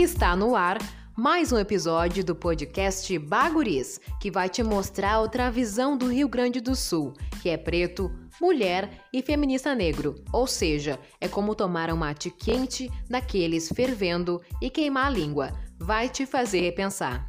Está no ar mais um episódio do podcast Baguris, que vai te mostrar outra visão do Rio Grande do Sul, que é preto, mulher e feminista negro. Ou seja, é como tomar um mate quente daqueles fervendo e queimar a língua. Vai te fazer repensar.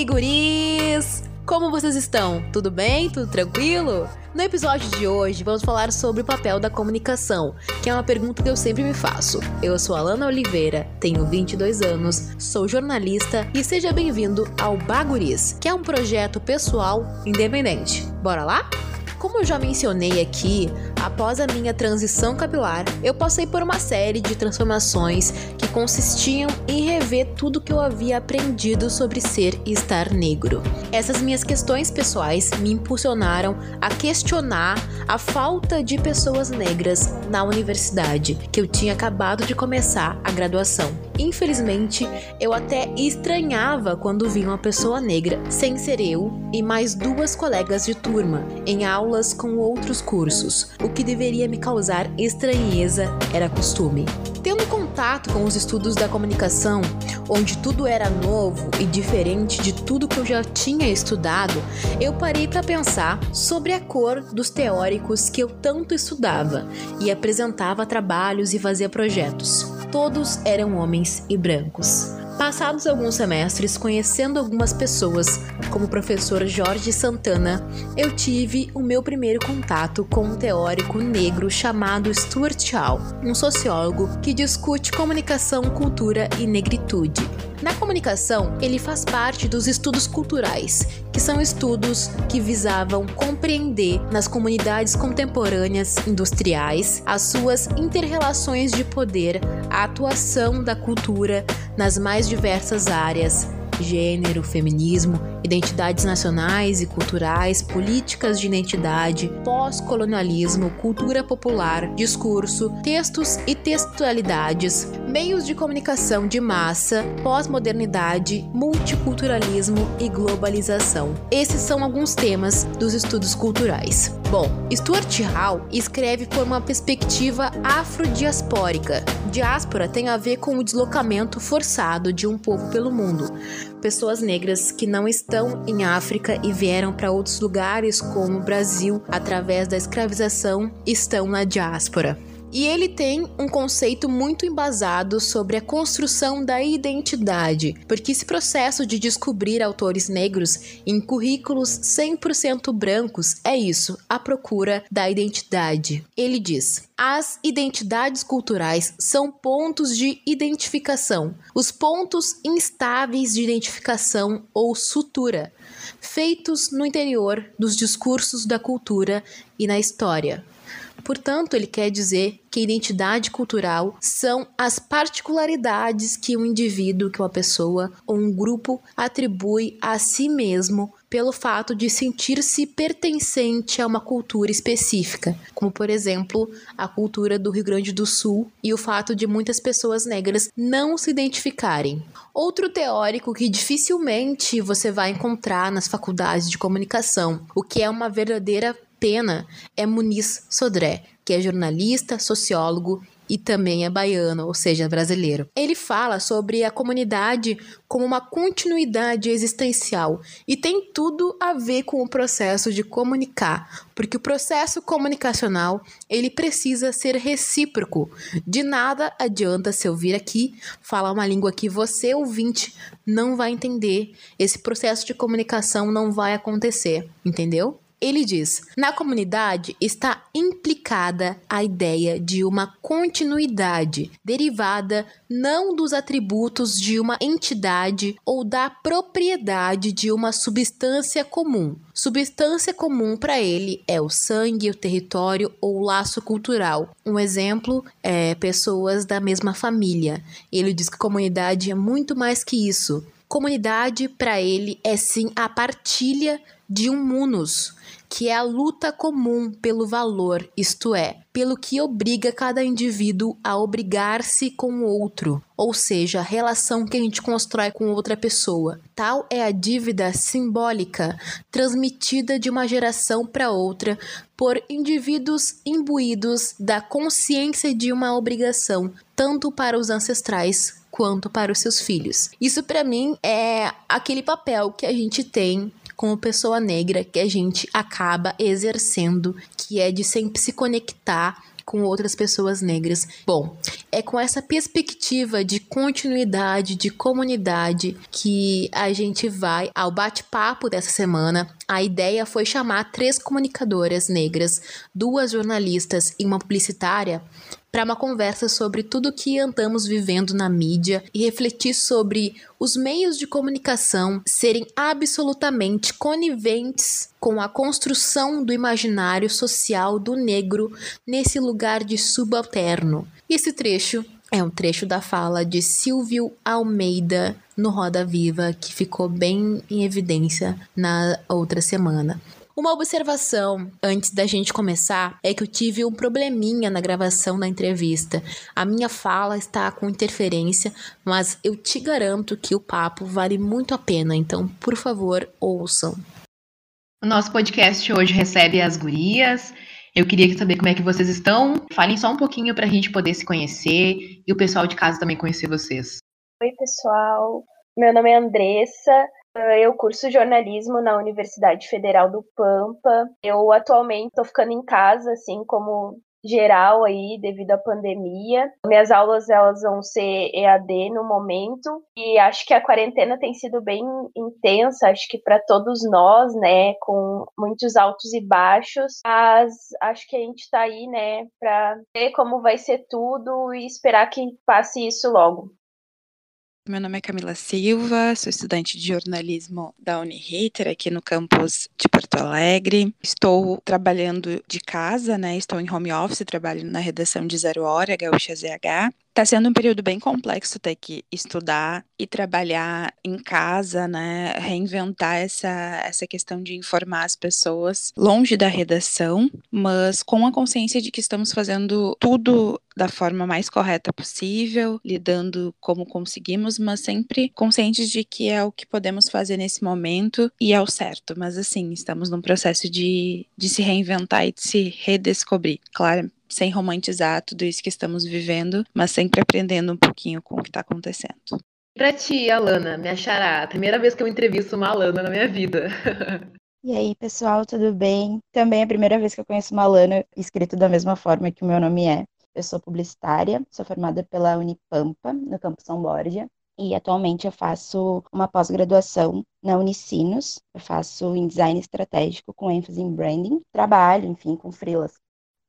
Aí, guris? Como vocês estão? Tudo bem? Tudo tranquilo? No episódio de hoje, vamos falar sobre o papel da comunicação, que é uma pergunta que eu sempre me faço. Eu sou Alana Oliveira, tenho 22 anos, sou jornalista e seja bem-vindo ao Baguris, que é um projeto pessoal independente. Bora lá? Como eu já mencionei aqui, após a minha transição capilar, eu passei por uma série de transformações que consistiam em rever tudo que eu havia aprendido sobre ser e estar negro. Essas minhas questões pessoais me impulsionaram a questionar a falta de pessoas negras na universidade, que eu tinha acabado de começar a graduação. Infelizmente, eu até estranhava quando via uma pessoa negra, sem ser eu e mais duas colegas de turma, em aula aulas com outros cursos. O que deveria me causar estranheza era costume. Tendo contato com os estudos da comunicação, onde tudo era novo e diferente de tudo que eu já tinha estudado, eu parei para pensar sobre a cor dos teóricos que eu tanto estudava e apresentava trabalhos e fazia projetos. Todos eram homens e brancos. Passados alguns semestres conhecendo algumas pessoas, como o professor Jorge Santana, eu tive o meu primeiro contato com um teórico negro chamado Stuart Hall, um sociólogo que discute comunicação, cultura e negritude. Na comunicação, ele faz parte dos estudos culturais, que são estudos que visavam compreender nas comunidades contemporâneas industriais as suas interrelações de poder, a atuação da cultura nas mais diversas áreas gênero, feminismo, identidades nacionais e culturais, políticas de identidade, pós-colonialismo, cultura popular, discurso, textos e textualidades, meios de comunicação de massa, pós-modernidade, multiculturalismo e globalização. Esses são alguns temas dos estudos culturais. Bom, Stuart Hall escreve por uma perspectiva afrodiaspórica. Diáspora tem a ver com o deslocamento forçado de um povo pelo mundo, pessoas negras que não estão em África e vieram para outros lugares como o Brasil através da escravização estão na diáspora. E ele tem um conceito muito embasado sobre a construção da identidade, porque esse processo de descobrir autores negros em currículos 100% brancos é isso, a procura da identidade. Ele diz: as identidades culturais são pontos de identificação, os pontos instáveis de identificação ou sutura, feitos no interior dos discursos da cultura e na história. Portanto, ele quer dizer que identidade cultural são as particularidades que um indivíduo, que uma pessoa ou um grupo atribui a si mesmo pelo fato de sentir-se pertencente a uma cultura específica, como por exemplo a cultura do Rio Grande do Sul e o fato de muitas pessoas negras não se identificarem. Outro teórico que dificilmente você vai encontrar nas faculdades de comunicação, o que é uma verdadeira pena é Muniz Sodré, que é jornalista, sociólogo e também é baiano, ou seja, brasileiro. Ele fala sobre a comunidade como uma continuidade existencial e tem tudo a ver com o processo de comunicar, porque o processo comunicacional, ele precisa ser recíproco. De nada adianta se eu vir aqui falar uma língua que você ouvinte não vai entender. Esse processo de comunicação não vai acontecer, entendeu? Ele diz: na comunidade está implicada a ideia de uma continuidade derivada não dos atributos de uma entidade ou da propriedade de uma substância comum. Substância comum para ele é o sangue, o território ou o laço cultural. Um exemplo é pessoas da mesma família. Ele diz que comunidade é muito mais que isso. Comunidade para ele é sim a partilha de um munus, que é a luta comum pelo valor, isto é, pelo que obriga cada indivíduo a obrigar-se com o outro, ou seja, a relação que a gente constrói com outra pessoa. Tal é a dívida simbólica transmitida de uma geração para outra por indivíduos imbuídos da consciência de uma obrigação, tanto para os ancestrais quanto para os seus filhos. Isso para mim é aquele papel que a gente tem como pessoa negra que a gente acaba exercendo, que é de sempre se conectar com outras pessoas negras. Bom, é com essa perspectiva de continuidade, de comunidade, que a gente vai ao bate-papo dessa semana. A ideia foi chamar três comunicadoras negras, duas jornalistas e uma publicitária, para uma conversa sobre tudo que andamos vivendo na mídia e refletir sobre os meios de comunicação serem absolutamente coniventes com a construção do imaginário social do negro nesse lugar de subalterno. Esse trecho é um trecho da fala de Silvio Almeida no Roda Viva, que ficou bem em evidência na outra semana. Uma observação antes da gente começar é que eu tive um probleminha na gravação da entrevista. A minha fala está com interferência, mas eu te garanto que o papo vale muito a pena, então por favor, ouçam. O nosso podcast hoje recebe as gurias. Eu queria saber como é que vocês estão. Falem só um pouquinho para a gente poder se conhecer e o pessoal de casa também conhecer vocês. Oi, pessoal. Meu nome é Andressa, eu curso jornalismo na Universidade Federal do Pampa. Eu atualmente estou ficando em casa, assim como geral aí devido à pandemia. Minhas aulas elas vão ser EAD no momento e acho que a quarentena tem sido bem intensa, acho que para todos nós, né, com muitos altos e baixos, mas acho que a gente está aí, né, para ver como vai ser tudo e esperar que passe isso logo. Meu nome é Camila Silva, sou estudante de jornalismo da Uniriter aqui no campus de Porto Alegre. Estou trabalhando de casa, né? Estou em home office, trabalho na redação de Zero Hora, Gaúcha ZH. Tá sendo um período bem complexo ter que estudar e trabalhar em casa, né? Reinventar essa, essa questão de informar as pessoas longe da redação, mas com a consciência de que estamos fazendo tudo da forma mais correta possível, lidando como conseguimos, mas sempre conscientes de que é o que podemos fazer nesse momento e é o certo. Mas assim, estamos num processo de, de se reinventar e de se redescobrir. Claro, sem romantizar tudo isso que estamos vivendo, mas sempre aprendendo um pouquinho com o que está acontecendo. Pra ti, Alana, me achará, primeira vez que eu entrevisto uma Alana na minha vida. E aí, pessoal, tudo bem? Também é a primeira vez que eu conheço uma Alana escrito da mesma forma que o meu nome é. Eu sou publicitária, sou formada pela Unipampa, no campus São Borja, e atualmente eu faço uma pós-graduação na Unicinos. Eu faço em design estratégico com ênfase em branding. Trabalho, enfim, com freelas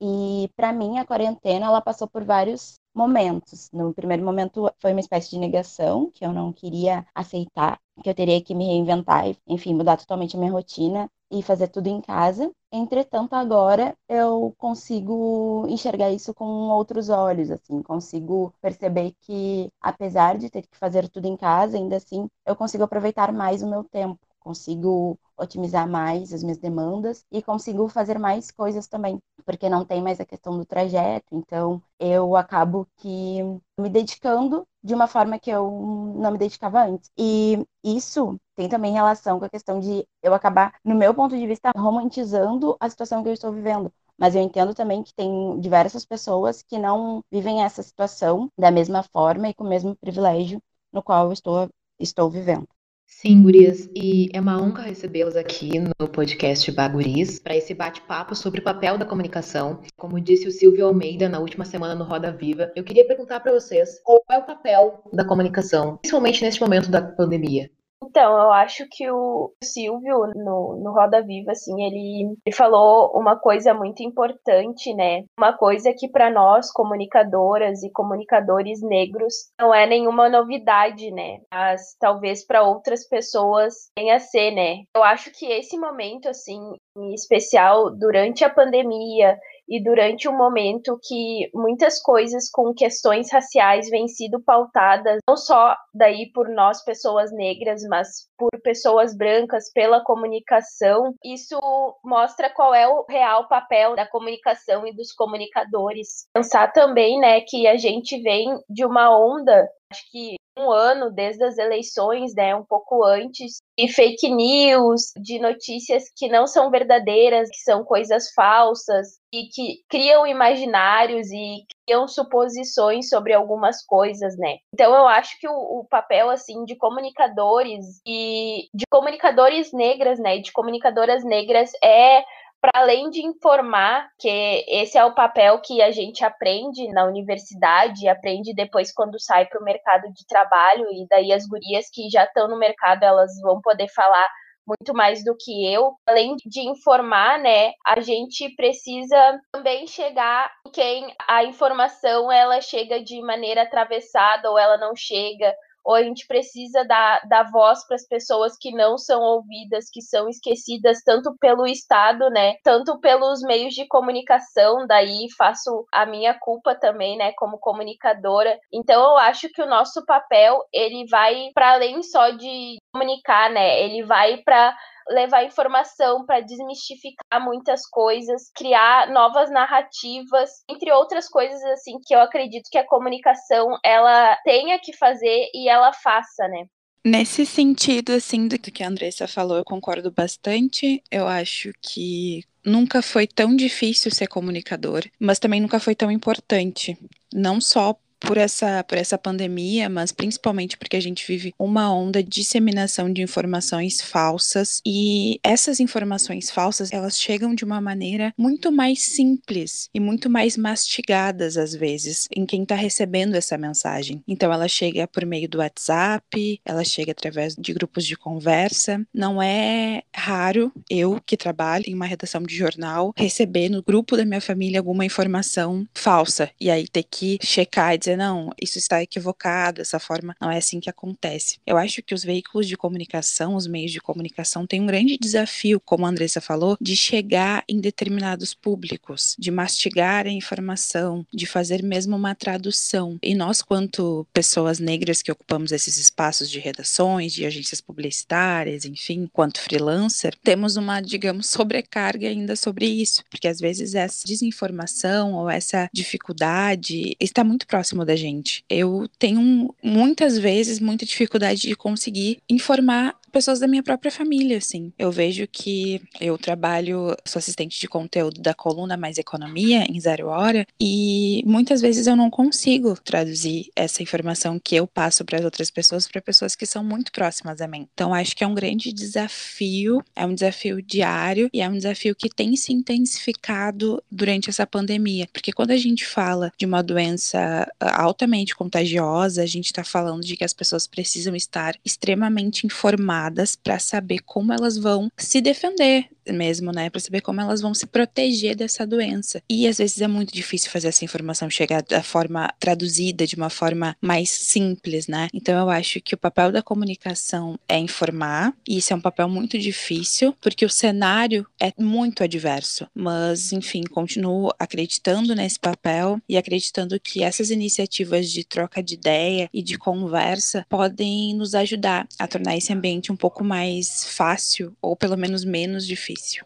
e para mim a quarentena ela passou por vários momentos. No primeiro momento foi uma espécie de negação, que eu não queria aceitar, que eu teria que me reinventar, enfim, mudar totalmente a minha rotina e fazer tudo em casa. Entretanto, agora eu consigo enxergar isso com outros olhos, assim, consigo perceber que apesar de ter que fazer tudo em casa, ainda assim eu consigo aproveitar mais o meu tempo, consigo otimizar mais as minhas demandas e consigo fazer mais coisas também, porque não tem mais a questão do trajeto, então eu acabo que me dedicando de uma forma que eu não me dedicava antes. E isso tem também relação com a questão de eu acabar, no meu ponto de vista, romantizando a situação que eu estou vivendo. Mas eu entendo também que tem diversas pessoas que não vivem essa situação da mesma forma e com o mesmo privilégio no qual eu estou, estou vivendo. Sim, gurias, e é uma honra recebê-las aqui no podcast Baguris para esse bate-papo sobre o papel da comunicação. Como disse o Silvio Almeida na última semana no Roda Viva, eu queria perguntar para vocês qual é o papel da comunicação, principalmente neste momento da pandemia. Então, eu acho que o Silvio, no, no Roda Viva, assim, ele, ele falou uma coisa muito importante, né? Uma coisa que para nós, comunicadoras e comunicadores negros, não é nenhuma novidade, né? Mas talvez para outras pessoas tenha a ser, né? Eu acho que esse momento, assim, em especial durante a pandemia e durante um momento que muitas coisas com questões raciais vêm sido pautadas não só daí por nós pessoas negras, mas por pessoas brancas, pela comunicação, isso mostra qual é o real papel da comunicação e dos comunicadores. Pensar também, né, que a gente vem de uma onda acho que um ano desde as eleições, né, um pouco antes, de fake news, de notícias que não são verdadeiras, que são coisas falsas e que criam imaginários e criam suposições sobre algumas coisas, né? Então eu acho que o, o papel assim de comunicadores e de comunicadores negras, né, de comunicadoras negras é para além de informar, que esse é o papel que a gente aprende na universidade, aprende depois quando sai para o mercado de trabalho, e daí as gurias que já estão no mercado, elas vão poder falar muito mais do que eu. Além de informar, né, a gente precisa também chegar em quem a informação ela chega de maneira atravessada ou ela não chega, ou a gente precisa dar, dar voz para as pessoas que não são ouvidas, que são esquecidas tanto pelo Estado, né, tanto pelos meios de comunicação, daí faço a minha culpa também, né, como comunicadora. Então eu acho que o nosso papel, ele vai para além só de comunicar, né, ele vai para levar informação para desmistificar muitas coisas, criar novas narrativas, entre outras coisas assim que eu acredito que a comunicação ela tenha que fazer e ela faça, né? Nesse sentido, assim, do que a Andressa falou, eu concordo bastante. Eu acho que nunca foi tão difícil ser comunicador, mas também nunca foi tão importante. Não só por essa, por essa pandemia, mas principalmente porque a gente vive uma onda de disseminação de informações falsas e essas informações falsas, elas chegam de uma maneira muito mais simples e muito mais mastigadas às vezes em quem está recebendo essa mensagem. Então ela chega por meio do WhatsApp, ela chega através de grupos de conversa. Não é raro eu que trabalho em uma redação de jornal receber no grupo da minha família alguma informação falsa e aí ter que checar e dizer dizer, não, isso está equivocado, essa forma não é assim que acontece. Eu acho que os veículos de comunicação, os meios de comunicação, têm um grande desafio, como a Andressa falou, de chegar em determinados públicos, de mastigar a informação, de fazer mesmo uma tradução. E nós, quanto pessoas negras que ocupamos esses espaços de redações, de agências publicitárias, enfim, quanto freelancer, temos uma, digamos, sobrecarga ainda sobre isso, porque às vezes essa desinformação ou essa dificuldade está muito próximo próximo da gente. Eu tenho muitas vezes muita dificuldade de conseguir informar pessoas da minha própria família, assim. Eu vejo que eu trabalho, sou assistente de conteúdo da coluna Mais Economia em Zero Hora e muitas vezes eu não consigo traduzir essa informação que eu passo para as outras pessoas para pessoas que são muito próximas a mim. Então acho que é um grande desafio, é um desafio diário e é um desafio que tem se intensificado durante essa pandemia, porque quando a gente fala de uma doença ah, altamente contagiosa, a gente está falando de que as pessoas precisam estar extremamente informadas para saber como elas vão se defender mesmo, né, para saber como elas vão se proteger dessa doença. E às vezes é muito difícil fazer essa informação chegar da forma traduzida, de uma forma mais simples, né? Então eu acho que o papel da comunicação é informar, e isso é um papel muito difícil, porque o cenário é muito adverso. Mas, enfim, continuo acreditando nesse papel e acreditando que essas iniciativas de troca de ideia e de conversa podem nos ajudar a tornar esse ambiente um pouco mais fácil ou pelo menos menos difícil difícil.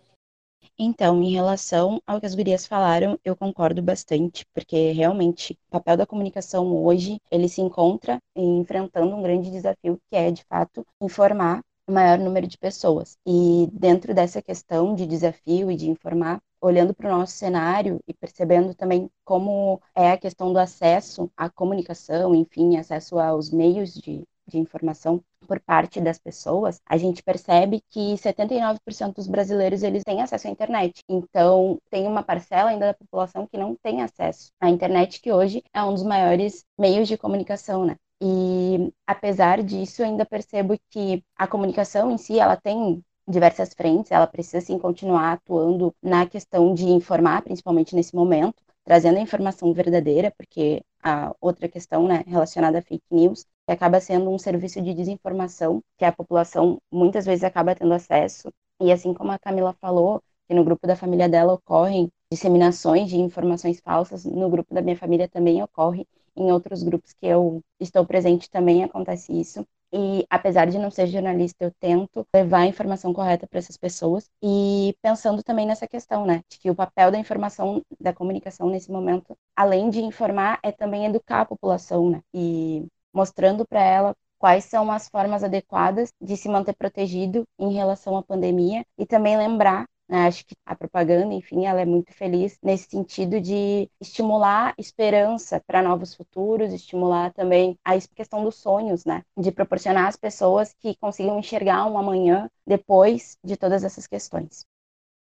Então, em relação ao que as gurias falaram, eu concordo bastante, porque realmente o papel da comunicação hoje, ele se encontra enfrentando um grande desafio, que é, de fato, informar o maior número de pessoas. E dentro dessa questão de desafio e de informar, olhando para o nosso cenário e percebendo também como é a questão do acesso à comunicação, enfim, acesso aos meios de, de informação por parte das pessoas, a gente percebe que 79% dos brasileiros eles têm acesso à internet. Então, tem uma parcela ainda da população que não tem acesso à internet, que hoje é um dos maiores meios de comunicação, né? E apesar disso, ainda percebo que a comunicação em si, ela tem diversas frentes, ela precisa sim continuar atuando na questão de informar, principalmente nesse momento, trazendo a informação verdadeira, porque a outra questão né, relacionada a fake news, que acaba sendo um serviço de desinformação que a população muitas vezes acaba tendo acesso. E assim como a Camila falou, que no grupo da família dela ocorrem disseminações de informações falsas no grupo da minha família também ocorre, em outros grupos que eu estou presente também acontece isso. E apesar de não ser jornalista, eu tento levar a informação correta para essas pessoas e pensando também nessa questão, né, de que o papel da informação, da comunicação nesse momento, além de informar, é também educar a população, né, e mostrando para ela quais são as formas adequadas de se manter protegido em relação à pandemia e também lembrar né, Acho que a propaganda, enfim, ela é muito feliz nesse sentido de estimular esperança para novos futuros, estimular também a questão dos sonhos, né? De proporcionar às pessoas que consigam enxergar um amanhã depois de todas essas questões.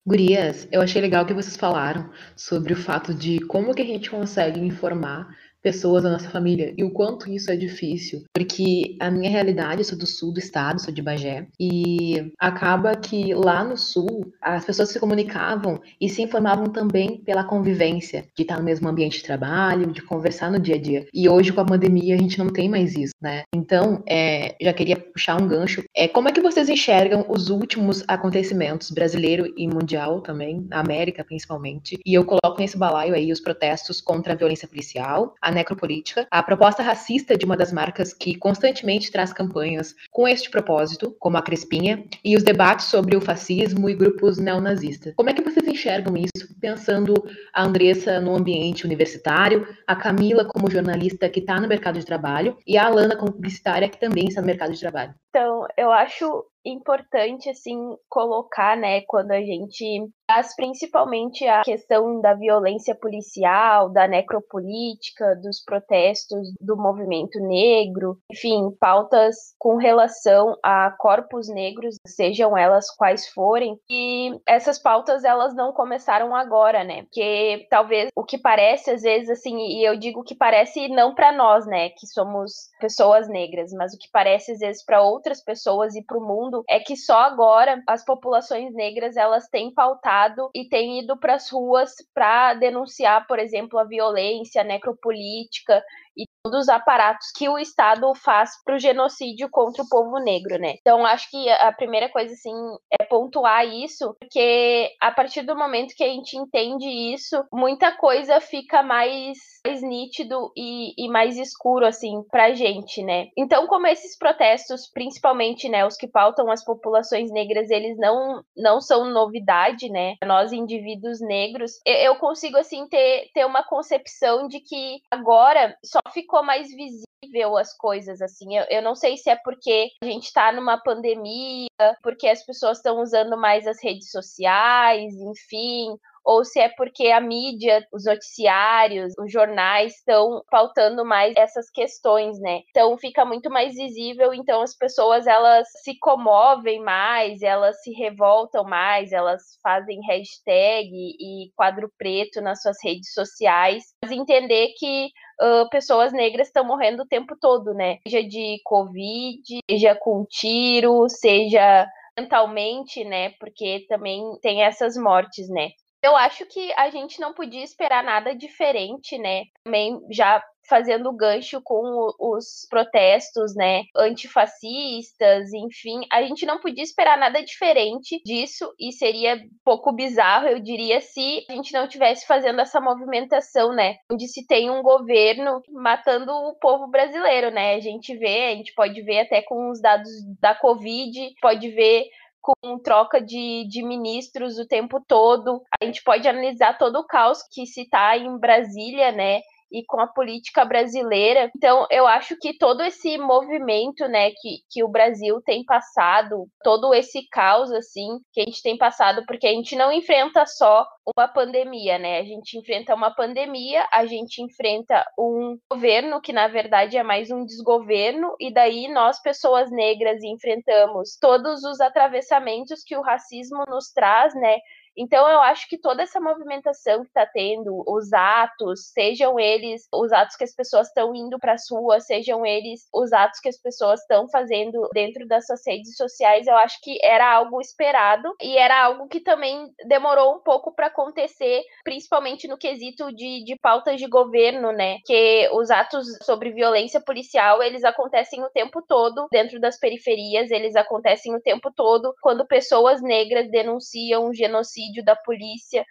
Gurias, eu achei legal que vocês falaram sobre o fato de como que a gente consegue informar pessoas da nossa família e o quanto isso é difícil, porque a minha realidade, eu sou do sul do estado, sou de Bagé, e acaba que lá no sul as pessoas se comunicavam e se informavam também pela convivência, de estar no mesmo ambiente de trabalho, de conversar no dia a dia. E hoje com a pandemia a gente não tem mais isso, né? Então, é, já queria puxar um gancho. É, como é que vocês enxergam os últimos acontecimentos brasileiro e mundial também, na América principalmente? E eu coloco nesse balaio aí os protestos contra a violência policial, a necropolítica, a proposta racista de uma das marcas que constantemente traz campanhas com este propósito, como a Crespinha, e os debates sobre o fascismo e grupos neonazistas. Como é que vocês enxergam isso, pensando a Andressa no ambiente universitário, a Camila como jornalista que está no mercado de trabalho e a Alana como publicitária que também está no mercado de trabalho? Então, eu acho importante assim colocar, né, quando a gente traz principalmente a questão da violência policial, da necropolítica, dos protestos do movimento negro, enfim, pautas com relação a corpos negros, sejam elas quais forem, e essas pautas elas não começaram agora, né? Porque talvez o que parece às vezes assim, e eu digo que parece não para nós, né, que somos pessoas negras, mas o que parece às vezes para outras pessoas e para o mundo é que só agora as populações negras elas têm pautado e têm ido para as ruas para denunciar, por exemplo, a violência, a necropolítica e todos os aparatos que o Estado faz para o genocídio contra o povo negro, né? Então, acho que a primeira coisa, assim, é pontuar isso, porque a partir do momento que a gente entende isso, muita coisa fica mais, mais nítido e, e mais escuro, assim, pra gente, né? Então, como esses protestos, principalmente, né, os que pautam as populações negras, eles não, não são novidade, né? Nós, indivíduos negros, eu consigo, assim, ter, ter uma concepção de que agora só ficou mais visível as coisas, assim. Eu, eu não sei se é porque a gente está numa pandemia, porque as pessoas estão usando mais as redes sociais, enfim, ou se é porque a mídia, os noticiários, os jornais estão pautando mais essas questões, né? Então fica muito mais visível, então as pessoas elas se comovem mais, elas se revoltam mais, elas fazem hashtag e quadro preto nas suas redes sociais, mas entender que Uh, pessoas negras estão morrendo o tempo todo, né? Seja de Covid, seja com tiro, seja mentalmente, né? Porque também tem essas mortes, né? Eu acho que a gente não podia esperar nada diferente, né? Também já fazendo gancho com os protestos, né, antifascistas, enfim, a gente não podia esperar nada diferente disso e seria um pouco bizarro, eu diria, se a gente não tivesse fazendo essa movimentação, né, onde se tem um governo matando o povo brasileiro, né? A gente vê, a gente pode ver até com os dados da Covid, pode ver com troca de, de ministros o tempo todo. A gente pode analisar todo o caos que se está em Brasília, né? E com a política brasileira. Então, eu acho que todo esse movimento, né, que, que o Brasil tem passado, todo esse caos, assim, que a gente tem passado, porque a gente não enfrenta só uma pandemia, né? A gente enfrenta uma pandemia, a gente enfrenta um governo que, na verdade, é mais um desgoverno, e daí nós, pessoas negras, enfrentamos todos os atravessamentos que o racismo nos traz, né? Então, eu acho que toda essa movimentação que está tendo, os atos, sejam eles os atos que as pessoas estão indo para as ruas, sejam eles os atos que as pessoas estão fazendo dentro das suas redes sociais, eu acho que era algo esperado e era algo que também demorou um pouco para acontecer, principalmente no quesito de, de pautas de governo, né? Que os atos sobre violência policial, eles acontecem o tempo todo dentro das periferias, eles acontecem o tempo todo quando pessoas negras denunciam genocídio da polícia.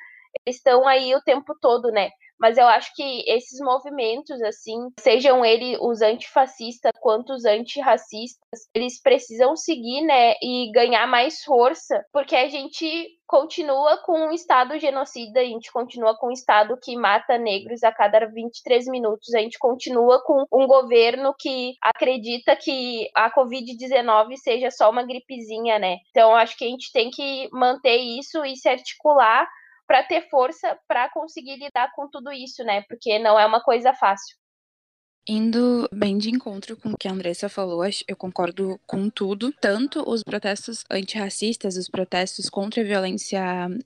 eles estão aí o tempo todo, né? Mas eu acho que esses movimentos, assim, sejam eles os antifascistas quanto os antirracistas, eles precisam seguir, né, e ganhar mais força, porque a gente continua com um Estado genocida, a gente continua com um Estado que mata negros a cada 23 minutos, a gente continua com um governo que acredita que a Covid-19 seja só uma gripezinha, né? Então, acho que a gente tem que manter isso e se articular para ter força para conseguir lidar com tudo isso, né? Porque não é uma coisa fácil. Indo bem de encontro com o que a Andressa falou, eu concordo com tudo, tanto os protestos antirracistas, os protestos contra a violência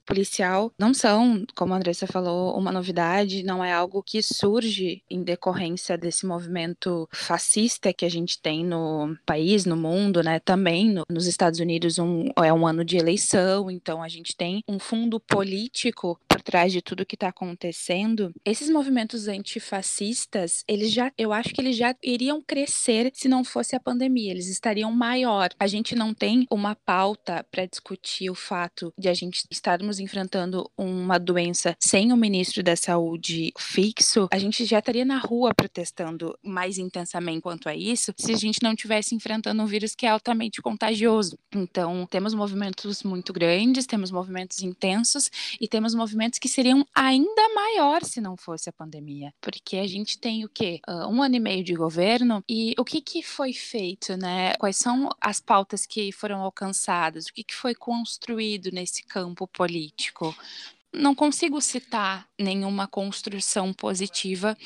policial, não são, como a Andressa falou, uma novidade, não é algo que surge em decorrência desse movimento fascista que a gente tem no país, no mundo, né? Também no, nos Estados Unidos um, é um ano de eleição, então a gente tem um fundo político por trás de tudo que está acontecendo. Esses movimentos antifascistas, eles já, eu eu acho que eles já iriam crescer se não fosse a pandemia, eles estariam maior. A gente não tem uma pauta para discutir o fato de a gente estarmos enfrentando uma doença sem o ministro da Saúde fixo, a gente já estaria na rua protestando mais intensamente quanto a isso se a gente não tivesse enfrentando um vírus que é altamente contagioso. Então, temos movimentos muito grandes, temos movimentos intensos e temos movimentos que seriam ainda maior se não fosse a pandemia, porque a gente tem o quê? Uh, um ano e meio de governo e o que, que foi feito, né? Quais são as pautas que foram alcançadas? O que, que foi construído nesse campo político? Não consigo citar nenhuma construção positiva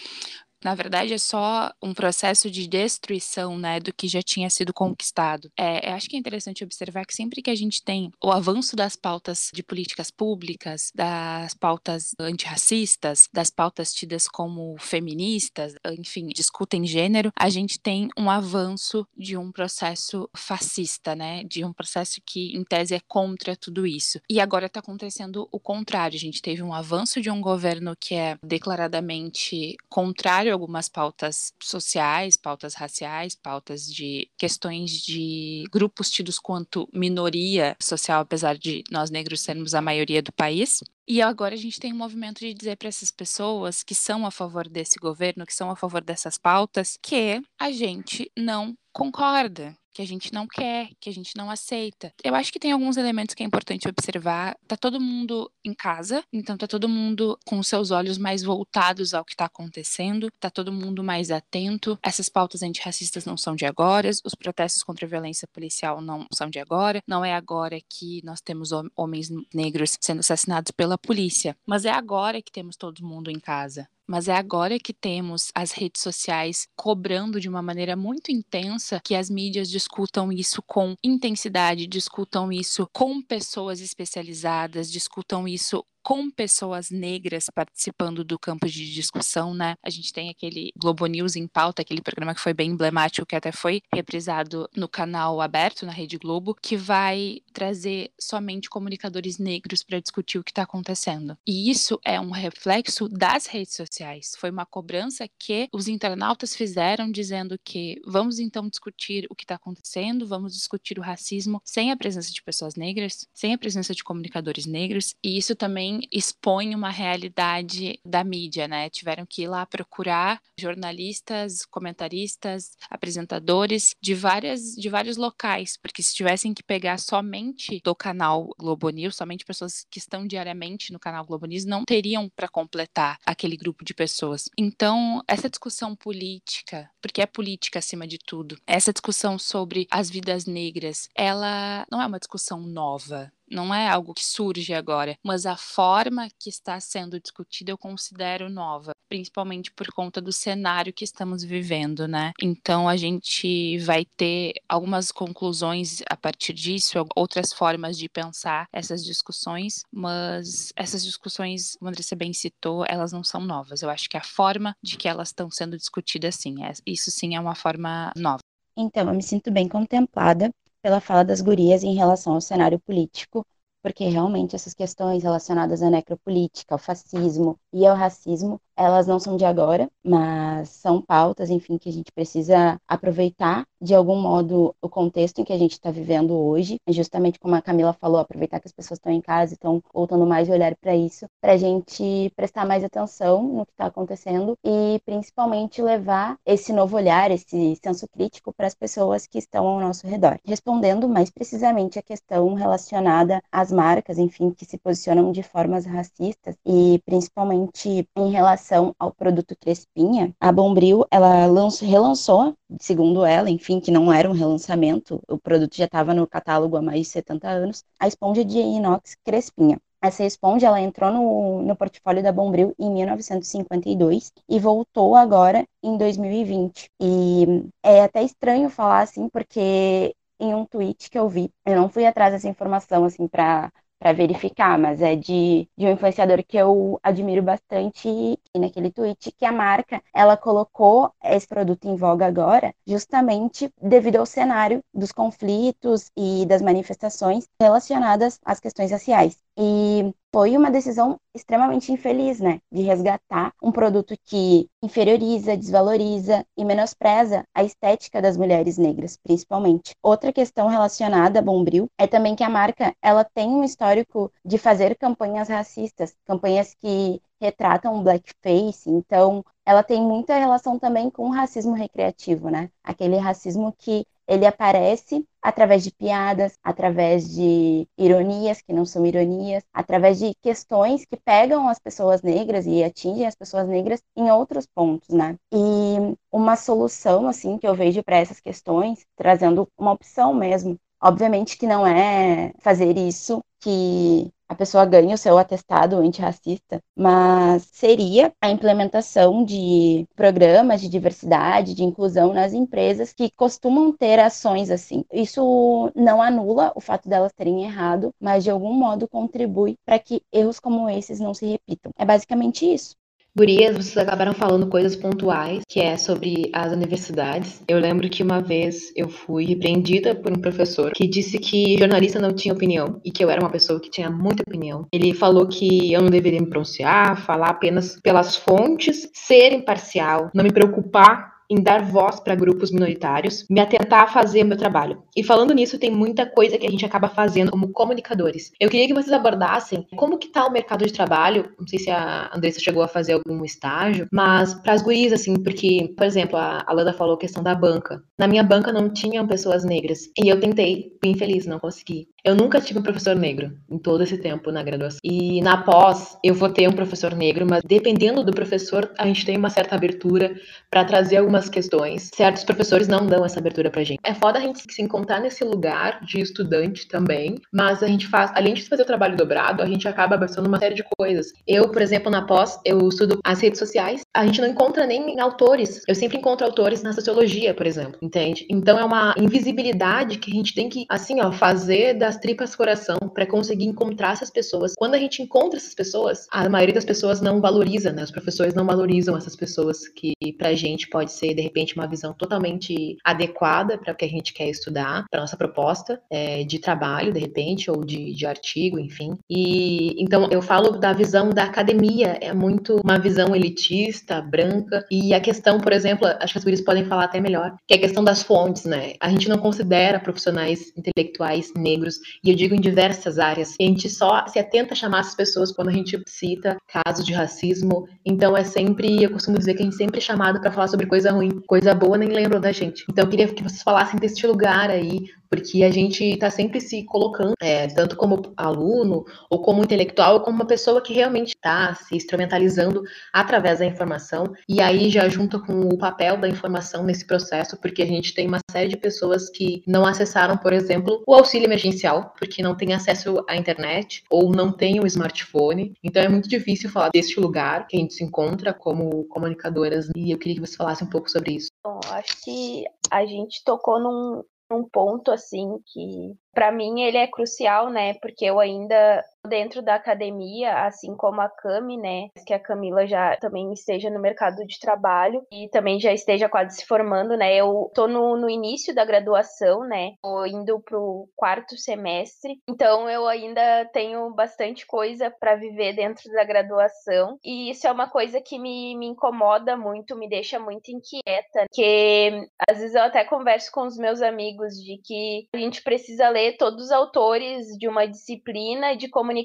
na verdade, é só um processo de destruição, né, do que já tinha sido conquistado. É, acho que é interessante observar que sempre que a gente tem o avanço das pautas de políticas públicas, das pautas antirracistas, das pautas tidas como feministas, enfim, discutem gênero, a gente tem um avanço de um processo fascista, né, de um processo que, em tese, é contra tudo isso. E agora está acontecendo o contrário. A gente teve um avanço de um governo que é declaradamente contrário algumas pautas sociais, pautas raciais, pautas de questões de grupos tidos quanto minoria social, apesar de nós negros sermos a maioria do país. E agora a gente tem um movimento de dizer para essas pessoas que são a favor desse governo, que são a favor dessas pautas, que a gente não concorda, que a gente não quer, que a gente não aceita. Eu acho que tem alguns elementos que é importante observar. Tá todo mundo em casa, então tá todo mundo com seus olhos mais voltados ao que está acontecendo, tá todo mundo mais atento. Essas pautas antirracistas não são de agora, os protestos contra a violência policial não são de agora, não é agora que nós temos homens negros sendo assassinados pela polícia, mas é agora que temos todo mundo em casa. Mas é agora que temos as redes sociais cobrando de uma maneira muito intensa que as mídias discutam isso com intensidade, discutam isso com pessoas especializadas, discutam isso com pessoas negras participando do campo de discussão, né? A gente tem aquele Globo News em pauta, aquele programa que foi bem emblemático, que até foi reprisado no canal aberto, na Rede Globo, que vai trazer somente comunicadores negros para discutir o que está acontecendo. E isso é um reflexo das redes sociais. Foi uma cobrança que os internautas fizeram dizendo que vamos então discutir o que está acontecendo, vamos discutir o racismo sem a presença de pessoas negras, sem a presença de comunicadores negros, e isso também expõe uma realidade da mídia, né? Tiveram que ir lá procurar jornalistas, comentaristas, apresentadores de várias de vários locais, porque se tivessem que pegar somente do canal Globo News, somente pessoas que estão diariamente no canal Globo News, não teriam para completar aquele grupo de pessoas. Então, essa discussão política, porque é política acima de tudo, essa discussão sobre as vidas negras, ela não é uma discussão nova, não é algo que surge agora, mas a forma que está sendo discutida eu considero nova, principalmente por conta do cenário que estamos vivendo, né? Então a gente vai ter algumas conclusões a partir disso, outras formas de pensar essas discussões, mas essas discussões, como a Andressa bem citou, elas não são novas. Eu acho que a forma de que elas estão sendo discutidas, sim, é, isso sim é uma forma nova. Então, eu me sinto bem contemplada pela fala das gurias em relação ao cenário político, porque realmente essas questões relacionadas à necropolítica, ao fascismo e ao racismo elas não são de agora, mas são pautas, enfim, que a gente precisa aproveitar de algum modo o contexto em que a gente está vivendo hoje, justamente como a Camila falou, aproveitar que as pessoas estão em casa e estão voltando mais o olhar para isso, para a gente prestar mais atenção no que está acontecendo e principalmente levar esse novo olhar, esse senso crítico para as pessoas que estão ao nosso redor. Respondendo mais precisamente a questão relacionada às marcas, enfim, que se posicionam de formas racistas e principalmente em relação ao produto Crespinha, a Bombril, ela lançou, relançou, segundo ela, enfim, que não era um relançamento, o produto já estava no catálogo há mais de 70 anos, a esponja de inox Crespinha. Essa esponja ela entrou no, no portfólio da Bombril em 1952 e voltou agora em 2020. E é até estranho falar assim, porque em um tweet que eu vi, eu não fui atrás dessa informação assim para para verificar, mas é de, de um influenciador que eu admiro bastante e naquele tweet que a marca ela colocou esse produto em voga agora justamente devido ao cenário dos conflitos e das manifestações relacionadas às questões raciais. E foi uma decisão extremamente infeliz, né? De resgatar um produto que inferioriza, desvaloriza e menospreza a estética das mulheres negras, principalmente. Outra questão relacionada a Bombril é também que a marca ela tem um histórico de fazer campanhas racistas, campanhas que retratam blackface, então ela tem muita relação também com o racismo recreativo, né? Aquele racismo que ele aparece através de piadas, através de ironias que não são ironias, através de questões que pegam as pessoas negras e atingem as pessoas negras em outros pontos, né? E uma solução assim que eu vejo para essas questões, trazendo uma opção mesmo, obviamente que não é fazer isso que a pessoa ganha o seu atestado antirracista, mas seria a implementação de programas de diversidade, de inclusão nas empresas que costumam ter ações assim. Isso não anula o fato delas terem errado, mas de algum modo contribui para que erros como esses não se repitam. É basicamente isso. Gurias, vocês acabaram falando coisas pontuais, que é sobre as universidades. Eu lembro que uma vez eu fui repreendida por um professor que disse que jornalista não tinha opinião e que eu era uma pessoa que tinha muita opinião. Ele falou que eu não deveria me pronunciar, falar apenas pelas fontes, ser imparcial, não me preocupar em dar voz para grupos minoritários, me atentar a fazer meu trabalho. E falando nisso, tem muita coisa que a gente acaba fazendo como comunicadores. Eu queria que vocês abordassem como que tá o mercado de trabalho, não sei se a Andressa chegou a fazer algum estágio, mas para as gurias, assim, porque, por exemplo, a Alana falou a questão da banca. Na minha banca não tinham pessoas negras, e eu tentei, fui infeliz, não consegui. Eu nunca tive um professor negro em todo esse tempo na graduação. E na pós, eu vou ter um professor negro, mas dependendo do professor, a gente tem uma certa abertura para trazer algumas questões. Certos professores não dão essa abertura pra gente. É foda a gente se encontrar nesse lugar de estudante também, mas a gente faz, além de fazer o trabalho dobrado, a gente acaba abraçando uma série de coisas. Eu, por exemplo, na pós, eu estudo as redes sociais, a gente não encontra nem autores. Eu sempre encontro autores na sociologia, por exemplo, entende? Então é uma invisibilidade que a gente tem que, assim, ó, fazer das das tripas coração para conseguir encontrar essas pessoas. Quando a gente encontra essas pessoas, a maioria das pessoas não valoriza, né? Os professores não valorizam essas pessoas que pra gente pode ser de repente uma visão totalmente adequada para o que a gente quer estudar, para nossa proposta é, de trabalho, de repente, ou de, de artigo, enfim. E então eu falo da visão da academia, é muito uma visão elitista, branca, e a questão, por exemplo, acho que as gurias podem falar até melhor, que é a questão das fontes, né? A gente não considera profissionais intelectuais negros e eu digo em diversas áreas. a gente só se atenta a chamar essas pessoas quando a gente cita casos de racismo. Então é sempre, eu costumo dizer que a gente sempre é chamado para falar sobre coisa ruim, coisa boa nem lembram da gente. Então eu queria que vocês falassem desse lugar aí, porque a gente está sempre se colocando, é, tanto como aluno, ou como intelectual, ou como uma pessoa que realmente está se instrumentalizando através da informação, e aí já junta com o papel da informação nesse processo, porque a gente tem uma série de pessoas que não acessaram, por exemplo, o auxílio emergencial, porque não tem acesso à internet, ou não tem o smartphone, então é muito difícil falar deste lugar que a gente se encontra como comunicadoras, e eu queria que você falasse um pouco sobre isso. Bom, acho que a gente tocou num, um ponto assim que para mim ele é crucial, né? Porque eu ainda dentro da academia, assim como a Cami, né? Que a Camila já também esteja no mercado de trabalho e também já esteja quase se formando, né? Eu tô no, no início da graduação, né? Tô indo pro quarto semestre, então eu ainda tenho bastante coisa para viver dentro da graduação e isso é uma coisa que me, me incomoda muito, me deixa muito inquieta, porque às vezes eu até converso com os meus amigos de que a gente precisa ler todos os autores de uma disciplina de comunicação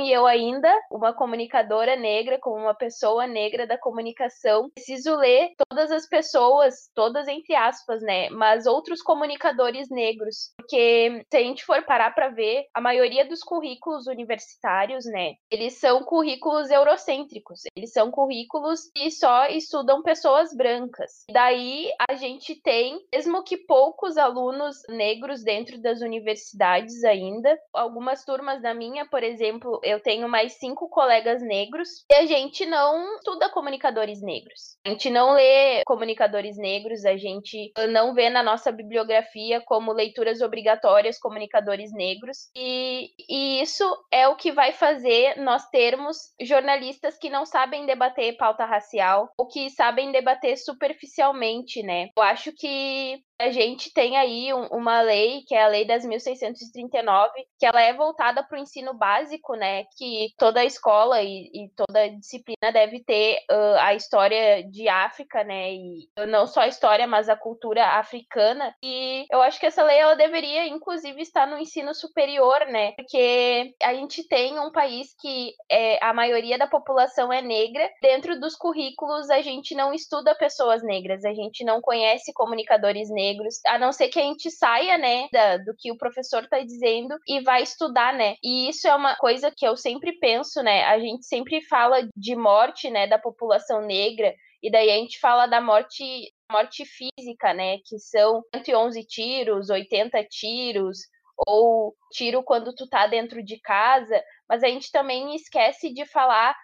e eu ainda, uma comunicadora negra, como uma pessoa negra da comunicação, preciso ler todas as pessoas, todas entre aspas, né, mas outros comunicadores negros, porque se a gente for parar para ver, a maioria dos currículos universitários, né, eles são currículos eurocêntricos, eles são currículos que só estudam pessoas brancas. Daí a gente tem, mesmo que poucos alunos negros dentro das universidades ainda, algumas turmas da minha, por exemplo, eu tenho mais cinco colegas negros e a gente não estuda comunicadores negros. A gente não lê comunicadores negros, a gente não vê na nossa bibliografia como leituras obrigatórias comunicadores negros e, e isso é o que vai fazer nós termos jornalistas que não sabem debater pauta racial ou que sabem debater superficialmente, né? Eu acho que a gente tem aí um, uma lei, que é a Lei das 1639, que ela é voltada para o ensino básico, né? Que toda escola e, e toda disciplina deve ter uh, a história de África, né? E não só a história, mas a cultura africana. E eu acho que essa lei ela deveria, inclusive, estar no ensino superior, né? Porque a gente tem um país que é, a maioria da população é negra. Dentro dos currículos, a gente não estuda pessoas negras, a gente não conhece comunicadores negros negros, a não ser que a gente saia, né, da, do que o professor está dizendo e vai estudar, né? E isso é uma coisa que eu sempre penso, né? A gente sempre fala de morte, né, da população negra, e daí a gente fala da morte morte física, né, que são 111 tiros, 80 tiros, ou tiro quando tu tá dentro de casa, mas a gente também esquece de falar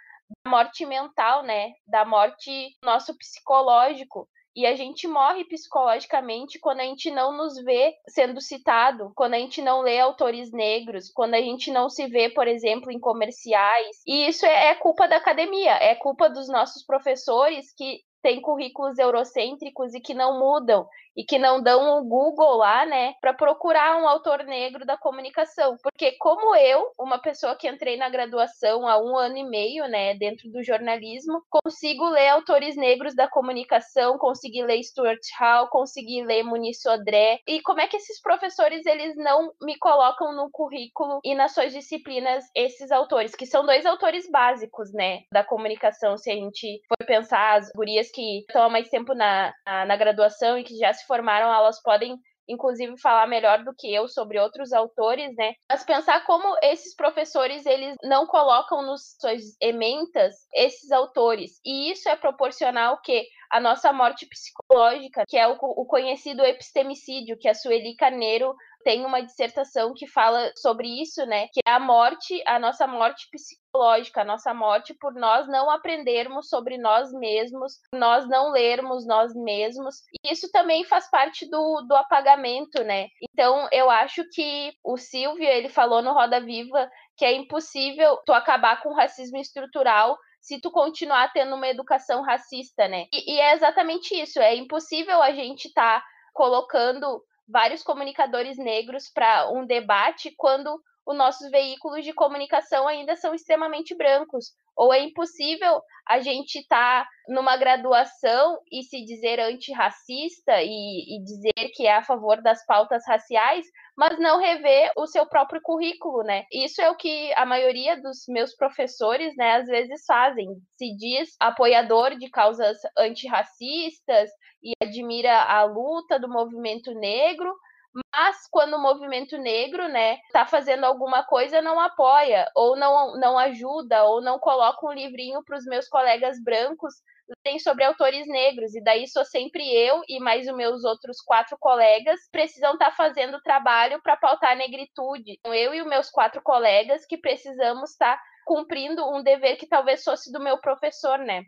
da morte mental, né, da morte nosso psicológico, e a gente morre psicologicamente quando a gente não nos vê sendo citado, quando a gente não lê autores negros, quando a gente não se vê, por exemplo, em comerciais. E isso é, é culpa da academia, é culpa dos nossos professores que têm currículos eurocêntricos e que não mudam e que não dão um Google lá, né, para procurar um autor negro da comunicação. Porque, como eu, uma pessoa que entrei na graduação há um ano e meio, né, dentro do jornalismo, consigo ler autores negros da comunicação, consegui ler Stuart Hall, consegui ler Muniz Sodré. E como é que esses professores eles não me colocam no currículo e nas suas disciplinas esses autores, que são dois autores básicos, né, da comunicação, se a gente for pensar as gurias que estão há mais tempo na, na, na graduação e que já se formaram, elas podem inclusive falar melhor do que eu sobre outros autores, né? Mas pensar como esses professores eles não colocam nos suas ementas esses autores. E isso é proporcional que a nossa morte psicológica, que é o, o conhecido epistemicídio, que a Sueli Carneiro tem uma dissertação que fala sobre isso, né? Que é a morte, a nossa morte psicológica, a nossa morte por nós não aprendermos sobre nós mesmos, nós não lermos nós mesmos. E isso também faz parte do, do apagamento, né? Então, eu acho que o Silvio, ele falou no Roda Viva que é impossível tu acabar com o racismo estrutural se tu continuar tendo uma educação racista, né? E, e é exatamente isso. É impossível a gente estar tá colocando vários comunicadores negros para um debate quando os nossos veículos de comunicação ainda são extremamente brancos. Ou é impossível a gente estar tá numa graduação e se dizer antirracista e, e dizer que é a favor das pautas raciais, mas não rever o seu próprio currículo, né? Isso é o que a maioria dos meus professores, né, às vezes fazem. Se diz apoiador de causas antirracistas e admira a luta do movimento negro, mas quando o movimento negro, né, tá fazendo alguma coisa, não apoia, ou não, não ajuda, ou não coloca um livrinho para os meus colegas brancos lerem sobre autores negros. E daí sou sempre eu e mais os meus outros quatro colegas precisam estar tá fazendo trabalho para pautar a negritude. Então, eu e os meus quatro colegas que precisamos estar tá cumprindo um dever que talvez fosse do meu professor, né?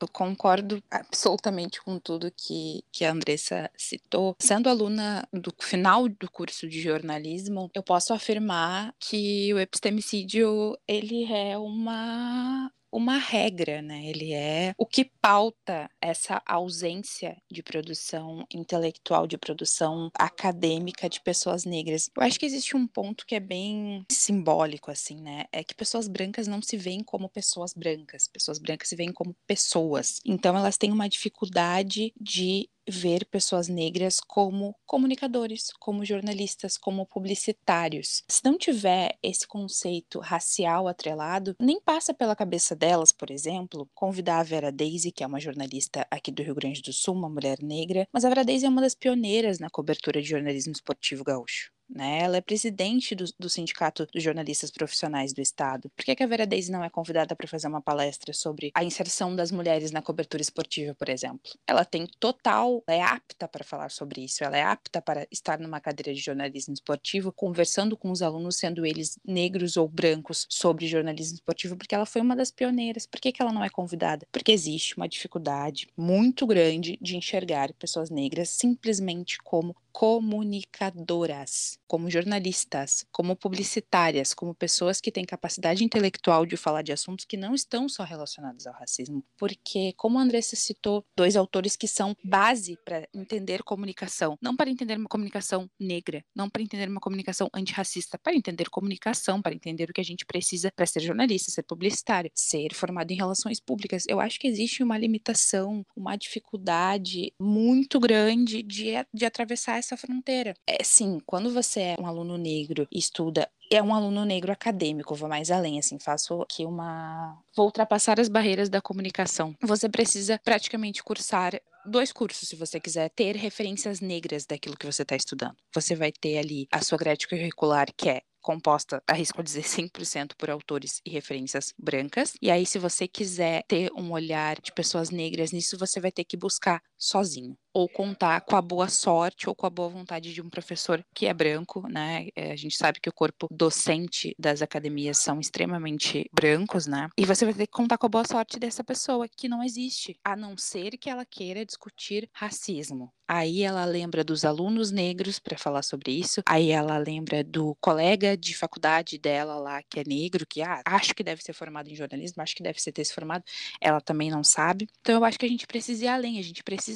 Eu concordo absolutamente com tudo que, que a Andressa citou. Sendo aluna do final do curso de jornalismo, eu posso afirmar que o epistemicídio ele é uma uma regra, né? Ele é o que pauta essa ausência de produção intelectual, de produção acadêmica de pessoas negras. Eu acho que existe um ponto que é bem simbólico, assim, né? É que pessoas brancas não se veem como pessoas brancas, pessoas brancas se veem como pessoas. Então elas têm uma dificuldade de ver pessoas negras como comunicadores, como jornalistas, como publicitários. Se não tiver esse conceito racial atrelado, nem passa pela cabeça delas, por exemplo, convidar a Vera Daisy, que é uma jornalista aqui do Rio Grande do Sul, uma mulher negra, mas a Vera Daisy é uma das pioneiras na cobertura de jornalismo esportivo gaúcho. Né? Ela é presidente do, do, Sindicato dos Jornalistas Profissionais do Estado. Por que, que a Vera Deise não é convidada para fazer uma palestra sobre a inserção das mulheres na cobertura esportiva, por exemplo? Ela tem total, ela é apta para falar sobre isso, ela é apta para estar numa cadeira de jornalismo esportivo, conversando com os alunos, sendo eles negros ou brancos, sobre jornalismo esportivo, porque ela foi uma das pioneiras. Por que, que ela não é convidada? Porque existe uma dificuldade muito grande de enxergar pessoas negras simplesmente como comunicadoras, como jornalistas, como publicitárias, como pessoas que têm capacidade intelectual de falar de assuntos que não estão só relacionados ao racismo. Porque, como a Andressa citou, dois autores que são base para entender comunicação, não para entender uma comunicação negra, não para entender uma comunicação antirracista, para entender comunicação, para entender o que a gente precisa para ser jornalista, ser publicitário, ser formado em relações públicas. Eu acho que existe uma limitação, uma dificuldade muito grande de, de atravessar essa fronteira. É sim, quando você é um aluno negro e estuda é um aluno negro acadêmico, vou mais além, assim, faço aqui uma. Vou ultrapassar as barreiras da comunicação. Você precisa praticamente cursar dois cursos, se você quiser ter referências negras daquilo que você está estudando. Você vai ter ali a sua grade curricular, que é composta, arrisco dizer, 100% por autores e referências brancas. E aí, se você quiser ter um olhar de pessoas negras nisso, você vai ter que buscar sozinho ou contar com a boa sorte ou com a boa vontade de um professor que é branco, né? É, a gente sabe que o corpo docente das academias são extremamente brancos, né? E você vai ter que contar com a boa sorte dessa pessoa que não existe, a não ser que ela queira discutir racismo. Aí ela lembra dos alunos negros para falar sobre isso. Aí ela lembra do colega de faculdade dela lá que é negro, que ah, acho que deve ser formado em jornalismo, acho que deve ser ter se formado. Ela também não sabe. Então eu acho que a gente precisa ir além, a gente precisa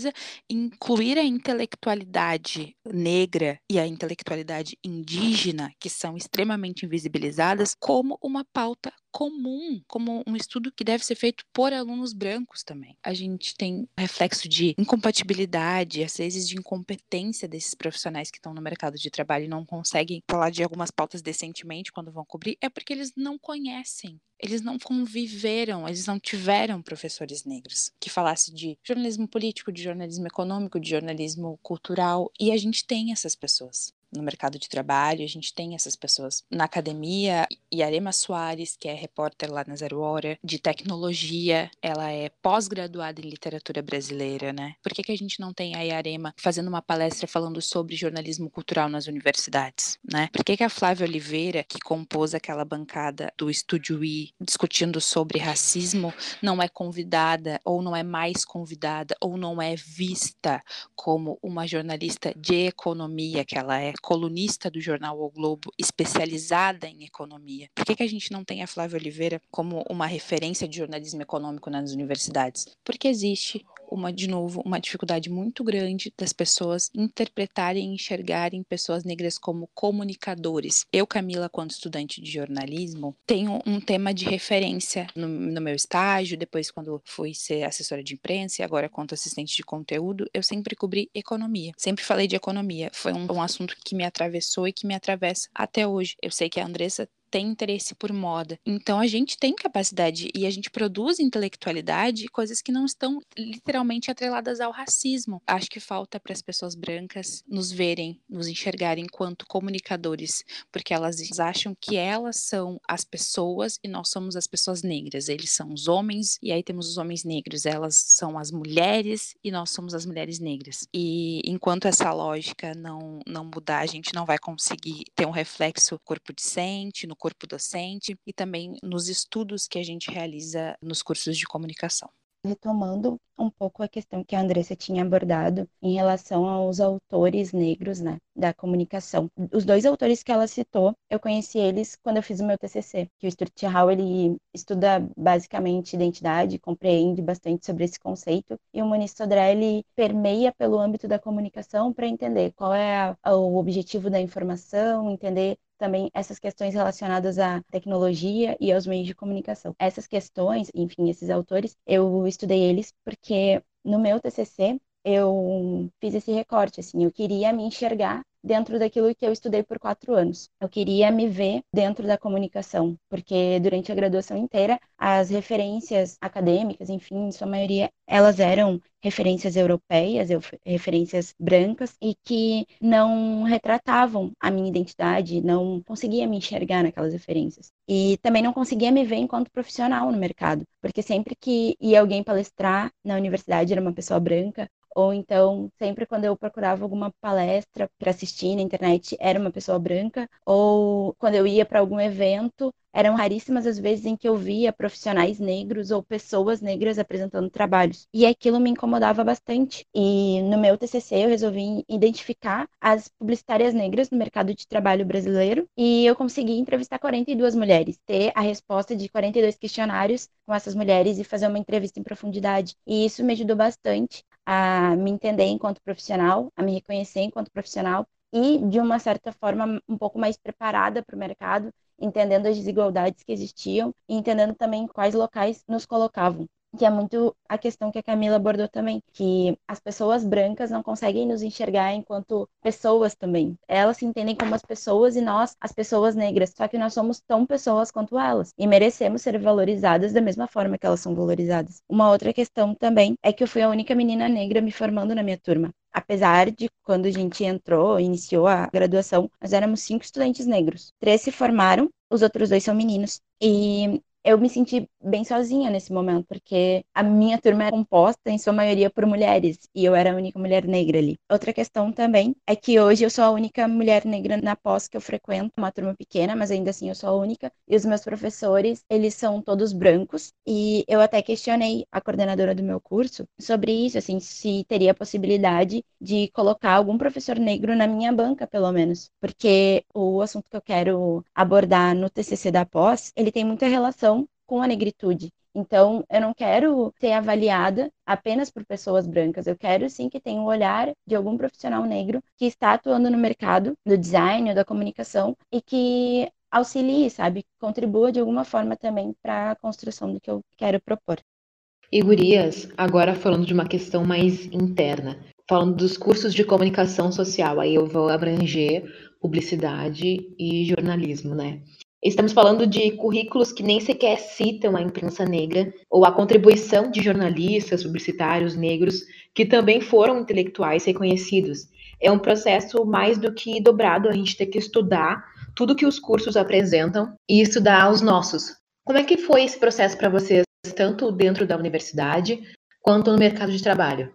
incluir a intelectualidade negra e a intelectualidade indígena, que são extremamente invisibilizadas, como uma pauta comum, como um estudo que deve ser feito por alunos brancos também. A gente tem reflexo de incompatibilidade, às vezes de incompetência desses profissionais que estão no mercado de trabalho e não conseguem falar de algumas pautas decentemente quando vão cobrir, é porque eles não conhecem eles não conviveram, eles não tiveram professores negros que falassem de jornalismo político, de jornalismo econômico, de jornalismo cultural, e a gente tem essas pessoas no mercado de trabalho, a gente tem essas pessoas na academia. Yarema Soares, que é repórter lá na Zero Hora, de tecnologia, ela é pós-graduada em literatura brasileira, né? Por que, que a gente não tem a Yarema fazendo uma palestra falando sobre jornalismo cultural nas universidades, né? Por que, que a Flávia Oliveira, que compôs aquela bancada do Estúdio I, discutindo sobre racismo, não é convidada, ou não é mais convidada, ou não é vista como uma jornalista de economia que ela é, colunista do jornal O Globo, especializada em economia. Por que, que a gente não tem a Flávia Oliveira como uma referência de jornalismo econômico nas universidades? Porque existe uma, de novo, uma dificuldade muito grande das pessoas interpretarem e enxergarem pessoas negras como comunicadores. Eu, Camila, quando estudante de jornalismo, tenho um tema de referência no, no meu estágio, depois quando fui ser assessora de imprensa e agora quanto assistente de conteúdo, eu sempre cobri economia. Sempre falei de economia. Foi um, um assunto que me atravessou e que me atravessa até hoje. Eu sei que a Andressa tem interesse por moda. Então a gente tem capacidade e a gente produz intelectualidade, coisas que não estão literalmente atreladas ao racismo. Acho que falta para as pessoas brancas nos verem, nos enxergarem enquanto comunicadores, porque elas acham que elas são as pessoas e nós somos as pessoas negras. Eles são os homens e aí temos os homens negros, elas são as mulheres e nós somos as mulheres negras. E enquanto essa lógica não não mudar, a gente não vai conseguir ter um reflexo corpo decente, no corpo docente e também nos estudos que a gente realiza nos cursos de comunicação. retomando um pouco a questão que a Andressa tinha abordado em relação aos autores negros, né, da comunicação. Os dois autores que ela citou, eu conheci eles quando eu fiz o meu TCC, que o Stuart Hall, ele estuda basicamente identidade, compreende bastante sobre esse conceito, e o Muniz Sodré, ele permeia pelo âmbito da comunicação para entender qual é a, o objetivo da informação, entender também essas questões relacionadas à tecnologia e aos meios de comunicação. Essas questões, enfim, esses autores, eu estudei eles porque no meu TCC eu fiz esse recorte, assim, eu queria me enxergar dentro daquilo que eu estudei por quatro anos. Eu queria me ver dentro da comunicação, porque durante a graduação inteira, as referências acadêmicas, enfim, em sua maioria, elas eram referências europeias, referências brancas, e que não retratavam a minha identidade, não conseguia me enxergar naquelas referências. E também não conseguia me ver enquanto profissional no mercado, porque sempre que ia alguém palestrar na universidade era uma pessoa branca, ou então, sempre quando eu procurava alguma palestra para assistir na internet, era uma pessoa branca, ou quando eu ia para algum evento, eram raríssimas as vezes em que eu via profissionais negros ou pessoas negras apresentando trabalhos. E aquilo me incomodava bastante. E no meu TCC eu resolvi identificar as publicitárias negras no mercado de trabalho brasileiro e eu consegui entrevistar 42 mulheres, ter a resposta de 42 questionários com essas mulheres e fazer uma entrevista em profundidade. E isso me ajudou bastante a me entender enquanto profissional, a me reconhecer enquanto profissional e, de uma certa forma, um pouco mais preparada para o mercado, entendendo as desigualdades que existiam e entendendo também quais locais nos colocavam que é muito a questão que a Camila abordou também, que as pessoas brancas não conseguem nos enxergar enquanto pessoas também. Elas se entendem como as pessoas e nós, as pessoas negras, só que nós somos tão pessoas quanto elas e merecemos ser valorizadas da mesma forma que elas são valorizadas. Uma outra questão também é que eu fui a única menina negra me formando na minha turma apesar de quando a gente entrou, iniciou a graduação, nós éramos cinco estudantes negros. Três se formaram, os outros dois são meninos. E eu me senti bem sozinha nesse momento, porque a minha turma era composta, em sua maioria, por mulheres, e eu era a única mulher negra ali. Outra questão também é que hoje eu sou a única mulher negra na pós que eu frequento, uma turma pequena, mas ainda assim eu sou a única, e os meus professores, eles são todos brancos, e eu até questionei a coordenadora do meu curso sobre isso, assim, se teria a possibilidade de colocar algum professor negro na minha banca, pelo menos, porque o assunto que eu quero abordar no TCC da pós, ele tem muita relação com a negritude. Então, eu não quero ser avaliada apenas por pessoas brancas. Eu quero sim que tenha o um olhar de algum profissional negro que está atuando no mercado do design ou da comunicação e que auxilie, sabe, contribua de alguma forma também para a construção do que eu quero propor. E Gurias, agora falando de uma questão mais interna, falando dos cursos de comunicação social, aí eu vou abranger publicidade e jornalismo, né? Estamos falando de currículos que nem sequer citam a imprensa negra ou a contribuição de jornalistas, publicitários negros que também foram intelectuais reconhecidos. É um processo mais do que dobrado, a gente tem que estudar tudo que os cursos apresentam e estudar os nossos. Como é que foi esse processo para vocês, tanto dentro da universidade quanto no mercado de trabalho?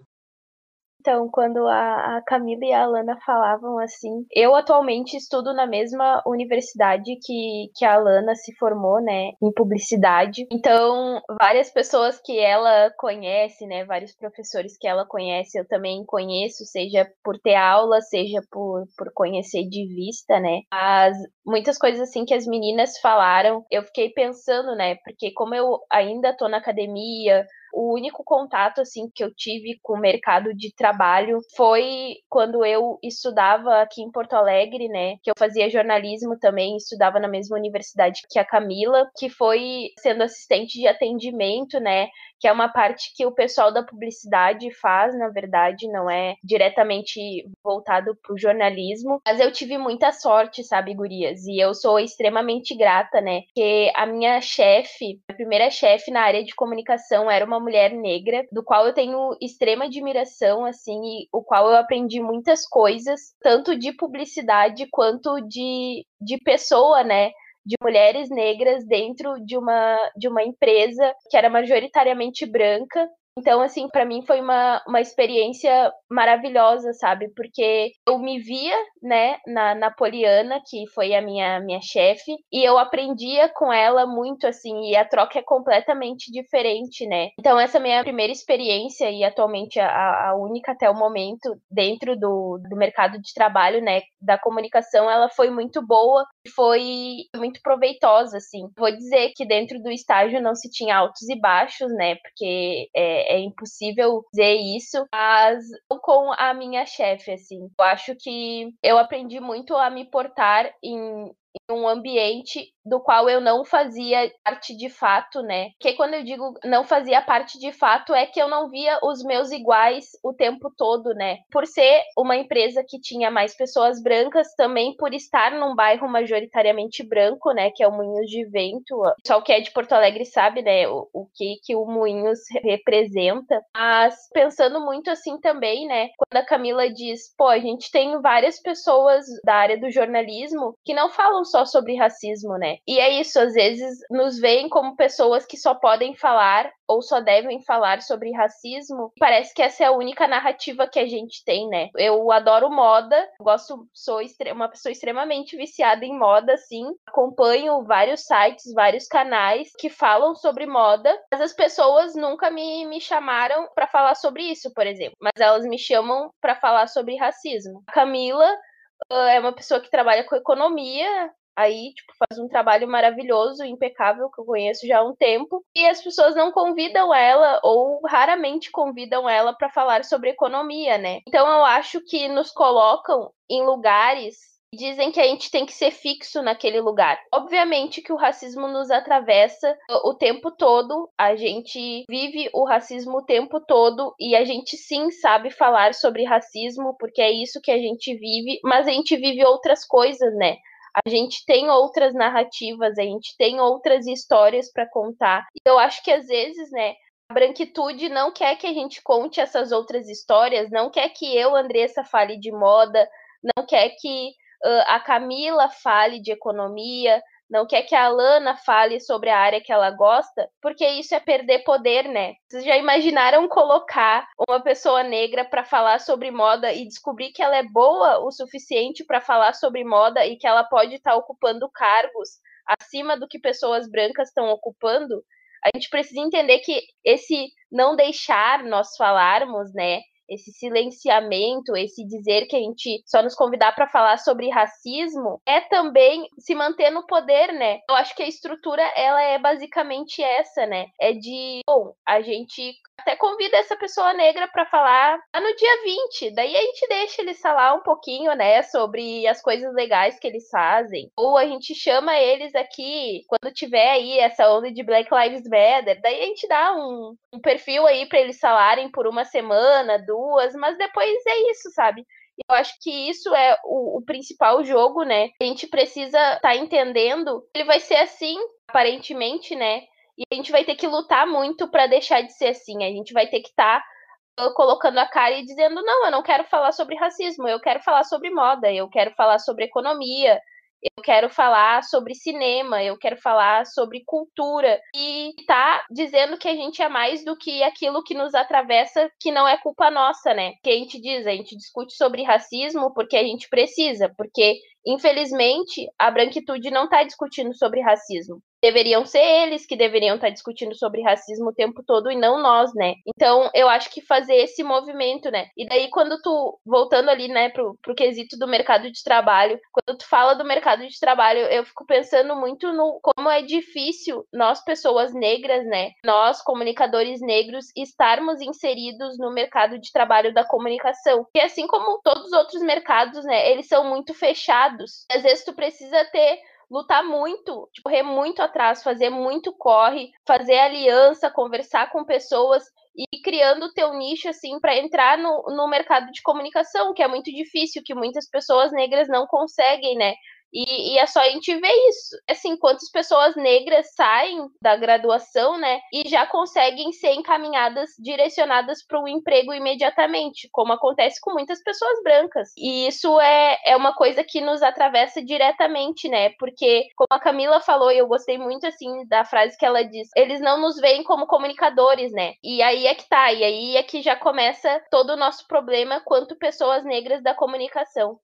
Então, quando a, a Camila e a Alana falavam assim, eu atualmente estudo na mesma universidade que, que a Alana se formou, né, em publicidade. Então, várias pessoas que ela conhece, né, vários professores que ela conhece, eu também conheço, seja por ter aula, seja por, por conhecer de vista, né. As, muitas coisas assim que as meninas falaram, eu fiquei pensando, né, porque como eu ainda tô na academia, o único contato assim que eu tive com o mercado de trabalho foi quando eu estudava aqui em Porto Alegre, né? Que eu fazia jornalismo também, estudava na mesma universidade que a Camila, que foi sendo assistente de atendimento, né? Que é uma parte que o pessoal da publicidade faz, na verdade, não é diretamente voltado para o jornalismo. Mas eu tive muita sorte, sabe, gurias? E eu sou extremamente grata, né? Porque a minha chefe, a primeira chefe na área de comunicação era uma mulher negra, do qual eu tenho extrema admiração, assim, e o qual eu aprendi muitas coisas, tanto de publicidade quanto de, de pessoa, né? De mulheres negras dentro de uma, de uma empresa que era majoritariamente branca. Então, assim, para mim foi uma, uma experiência maravilhosa, sabe? Porque eu me via, né, na, na Poliana, que foi a minha, minha chefe, e eu aprendia com ela muito, assim, e a troca é completamente diferente, né? Então, essa minha primeira experiência, e atualmente a, a única até o momento, dentro do, do mercado de trabalho, né, da comunicação, ela foi muito boa, foi muito proveitosa, assim. Vou dizer que dentro do estágio não se tinha altos e baixos, né, porque é, é impossível dizer isso, mas com a minha chefe, assim. Eu acho que eu aprendi muito a me portar em, em um ambiente do qual eu não fazia parte de fato, né? Porque quando eu digo não fazia parte de fato, é que eu não via os meus iguais o tempo todo, né? Por ser uma empresa que tinha mais pessoas brancas, também por estar num bairro majoritariamente branco, né? Que é o Moinhos de Vento. Só o que é de Porto Alegre sabe, né? O, o que, que o Moinhos representa. Mas pensando muito assim também, né? Quando a Camila diz, pô, a gente tem várias pessoas da área do jornalismo que não falam só sobre racismo, né? E é isso, às vezes nos veem como pessoas que só podem falar ou só devem falar sobre racismo. Parece que essa é a única narrativa que a gente tem, né? Eu adoro moda, gosto, sou uma pessoa extremamente viciada em moda, assim. Acompanho vários sites, vários canais que falam sobre moda, mas as pessoas nunca me, me chamaram para falar sobre isso, por exemplo. Mas elas me chamam para falar sobre racismo. A Camila é uma pessoa que trabalha com economia, aí, tipo, faz um trabalho maravilhoso, impecável, que eu conheço já há um tempo, e as pessoas não convidam ela, ou raramente convidam ela para falar sobre economia, né? Então eu acho que nos colocam em lugares dizem que a gente tem que ser fixo naquele lugar. Obviamente que o racismo nos atravessa o tempo todo, a gente vive o racismo o tempo todo e a gente sim sabe falar sobre racismo, porque é isso que a gente vive, mas a gente vive outras coisas, né? A gente tem outras narrativas, a gente tem outras histórias para contar. E eu acho que às vezes, né, a branquitude não quer que a gente conte essas outras histórias, não quer que eu, Andressa, fale de moda, não quer que uh, a Camila fale de economia, não quer que a Alana fale sobre a área que ela gosta, porque isso é perder poder, né? Vocês já imaginaram colocar uma pessoa negra para falar sobre moda e descobrir que ela é boa o suficiente para falar sobre moda e que ela pode estar tá ocupando cargos acima do que pessoas brancas estão ocupando? A gente precisa entender que esse não deixar nós falarmos, né, esse silenciamento, esse dizer que a gente só nos convidar para falar sobre racismo, é também se manter no poder, né? Eu acho que a estrutura ela é basicamente essa, né? É de, bom, a gente até convida essa pessoa negra para falar no dia 20, daí a gente deixa eles falar um pouquinho, né, sobre as coisas legais que eles fazem. Ou a gente chama eles aqui quando tiver aí essa onda de Black Lives Matter, daí a gente dá um, um perfil aí para eles falarem por uma semana, duas duas, mas depois é isso, sabe? Eu acho que isso é o, o principal jogo, né? A gente precisa estar tá entendendo. Ele vai ser assim, aparentemente, né? E a gente vai ter que lutar muito para deixar de ser assim. A gente vai ter que estar tá colocando a cara e dizendo: não, eu não quero falar sobre racismo, eu quero falar sobre moda, eu quero falar sobre economia, eu quero falar sobre cinema, eu quero falar sobre cultura e tá dizendo que a gente é mais do que aquilo que nos atravessa, que não é culpa nossa, né? Que a gente diz, a gente discute sobre racismo porque a gente precisa, porque infelizmente a branquitude não tá discutindo sobre racismo deveriam ser eles que deveriam estar discutindo sobre racismo o tempo todo e não nós, né? Então, eu acho que fazer esse movimento, né? E daí, quando tu, voltando ali, né, pro, pro quesito do mercado de trabalho, quando tu fala do mercado de trabalho, eu fico pensando muito no como é difícil nós, pessoas negras, né, nós, comunicadores negros, estarmos inseridos no mercado de trabalho da comunicação. E assim como todos os outros mercados, né, eles são muito fechados. Às vezes tu precisa ter lutar muito, tipo, correr muito atrás, fazer muito corre, fazer aliança, conversar com pessoas e criando o teu nicho assim para entrar no, no mercado de comunicação, que é muito difícil, que muitas pessoas negras não conseguem, né? E, e, é só a gente ver isso. Assim, quantas pessoas negras saem da graduação, né? E já conseguem ser encaminhadas, direcionadas para um emprego imediatamente, como acontece com muitas pessoas brancas. E isso é, é uma coisa que nos atravessa diretamente, né? Porque, como a Camila falou, e eu gostei muito, assim, da frase que ela disse, eles não nos veem como comunicadores, né? E aí é que tá, e aí é que já começa todo o nosso problema quanto pessoas negras da comunicação.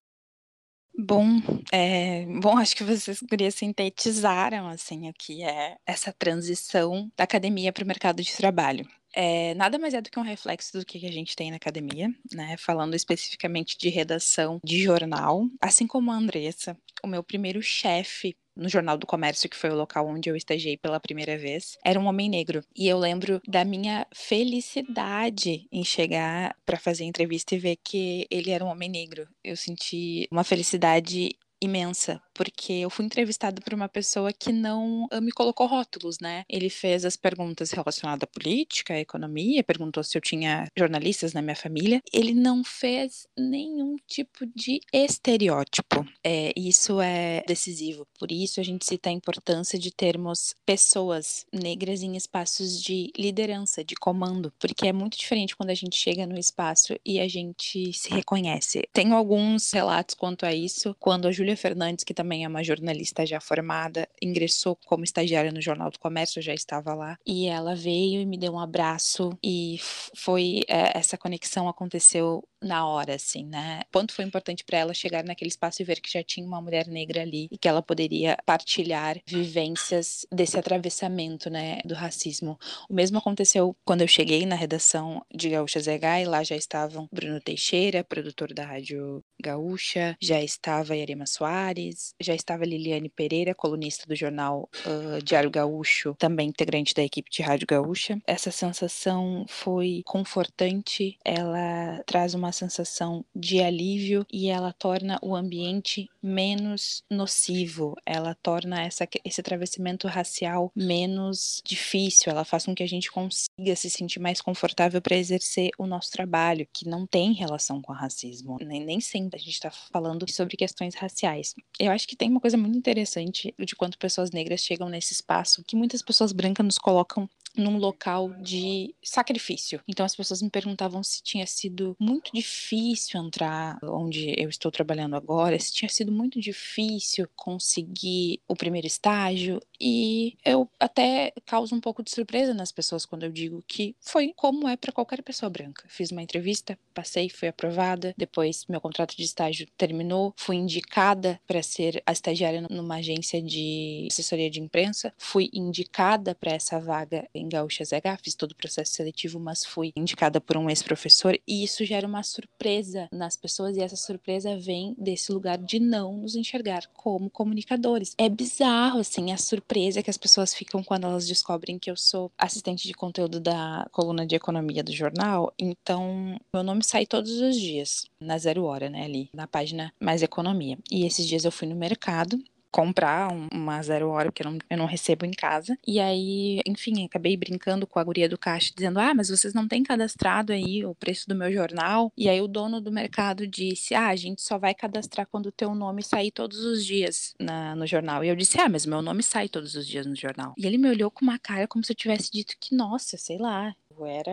Bom, é, bom, acho que vocês queriam sintetizaram assim o que é essa transição da academia para o mercado de trabalho. É, nada mais é do que um reflexo do que a gente tem na academia, né? Falando especificamente de redação de jornal, assim como a Andressa, o meu primeiro chefe no Jornal do Comércio, que foi o local onde eu estagiei pela primeira vez, era um homem negro. E eu lembro da minha felicidade em chegar para fazer a entrevista e ver que ele era um homem negro. Eu senti uma felicidade imensa, porque eu fui entrevistada por uma pessoa que não me colocou rótulos, né? Ele fez as perguntas relacionadas à política, à economia, perguntou se eu tinha jornalistas na minha família. Ele não fez nenhum tipo de estereótipo. É, isso é decisivo. Por isso a gente cita a importância de termos pessoas negras em espaços de liderança, de comando, porque é muito diferente quando a gente chega no espaço e a gente se reconhece. Tenho alguns relatos quanto a isso, quando a Júlia Fernandes, que também é uma jornalista já formada, ingressou como estagiária no Jornal do Comércio, já estava lá, e ela veio e me deu um abraço e foi é, essa conexão aconteceu na hora, assim, né? Quanto foi importante para ela chegar naquele espaço e ver que já tinha uma mulher negra ali e que ela poderia partilhar vivências desse atravessamento, né, do racismo. O mesmo aconteceu quando eu cheguei na redação de Gaúcha ZH e lá já estavam Bruno Teixeira, produtor da Rádio Gaúcha, já estava Yarema Soares, já estava Liliane Pereira, colunista do jornal uh, Diário Gaúcho, também integrante da equipe de Rádio Gaúcha. Essa sensação foi confortante, ela traz uma sensação de alívio e ela torna o ambiente menos nocivo, ela torna essa, esse atravessamento racial menos difícil, ela faz com que a gente consiga se sentir mais confortável para exercer o nosso trabalho, que não tem relação com o racismo, nem, nem sempre a gente está falando sobre questões raciais. Eu acho que tem uma coisa muito interessante de quanto pessoas negras chegam nesse espaço que muitas pessoas brancas nos colocam num local de sacrifício. Então as pessoas me perguntavam se tinha sido muito difícil entrar onde eu estou trabalhando agora, se tinha sido muito difícil conseguir o primeiro estágio e eu até causo um pouco de surpresa nas pessoas quando eu digo que foi como é para qualquer pessoa branca. Fiz uma entrevista, passei, fui aprovada, depois meu contrato de estágio terminou, fui indicada para ser a estagiária numa agência de assessoria de imprensa, fui indicada para essa vaga em em Gaúcha ZH, fiz todo o processo seletivo, mas fui indicada por um ex-professor e isso gera uma surpresa nas pessoas e essa surpresa vem desse lugar de não nos enxergar como comunicadores. É bizarro, assim, a surpresa que as pessoas ficam quando elas descobrem que eu sou assistente de conteúdo da coluna de economia do jornal, então meu nome sai todos os dias, na zero hora, né, ali, na página Mais Economia. E esses dias eu fui no mercado comprar uma zero hora, porque eu não, eu não recebo em casa. E aí, enfim, acabei brincando com a guria do caixa, dizendo: Ah, mas vocês não têm cadastrado aí o preço do meu jornal? E aí o dono do mercado disse: Ah, a gente só vai cadastrar quando o teu nome sair todos os dias na, no jornal. E eu disse: Ah, mas meu nome sai todos os dias no jornal. E ele me olhou com uma cara como se eu tivesse dito que, nossa, sei lá, era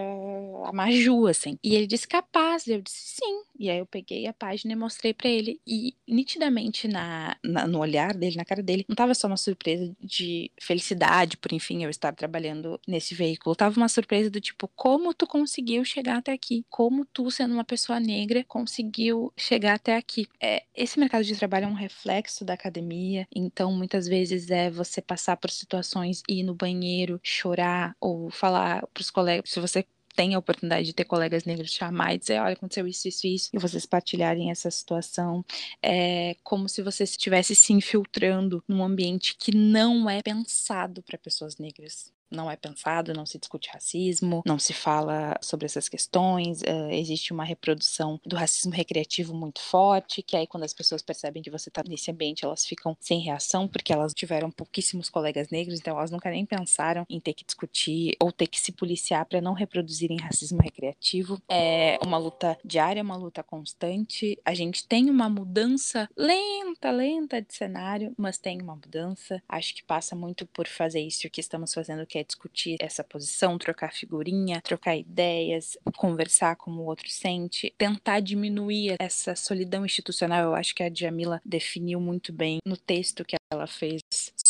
a Maju, assim. E ele disse capaz. Eu disse sim. E aí eu peguei a página e mostrei para ele. E nitidamente na, na, no olhar dele, na cara dele, não tava só uma surpresa de felicidade por, enfim, eu estar trabalhando nesse veículo. Tava uma surpresa do tipo, como tu conseguiu chegar até aqui? Como tu, sendo uma pessoa negra, conseguiu chegar até aqui? É, esse mercado de trabalho é um reflexo da academia. Então, muitas vezes é você passar por situações, ir no banheiro, chorar ou falar pros colegas se você tem a oportunidade de ter colegas negros chamar e dizer, olha, aconteceu isso, isso, isso, e vocês partilharem essa situação, é como se você estivesse se infiltrando num ambiente que não é pensado para pessoas negras. Não é pensado, não se discute racismo, não se fala sobre essas questões, uh, existe uma reprodução do racismo recreativo muito forte, que aí quando as pessoas percebem que você está nesse ambiente, elas ficam sem reação, porque elas tiveram pouquíssimos colegas negros, então elas nunca nem pensaram em ter que discutir ou ter que se policiar para não reproduzirem racismo recreativo. É uma luta diária, uma luta constante. A gente tem uma mudança lenta, lenta de cenário, mas tem uma mudança. Acho que passa muito por fazer isso que estamos fazendo, que é discutir essa posição, trocar figurinha, trocar ideias, conversar como o outro sente, tentar diminuir essa solidão institucional. Eu acho que a Djamila definiu muito bem no texto que ela fez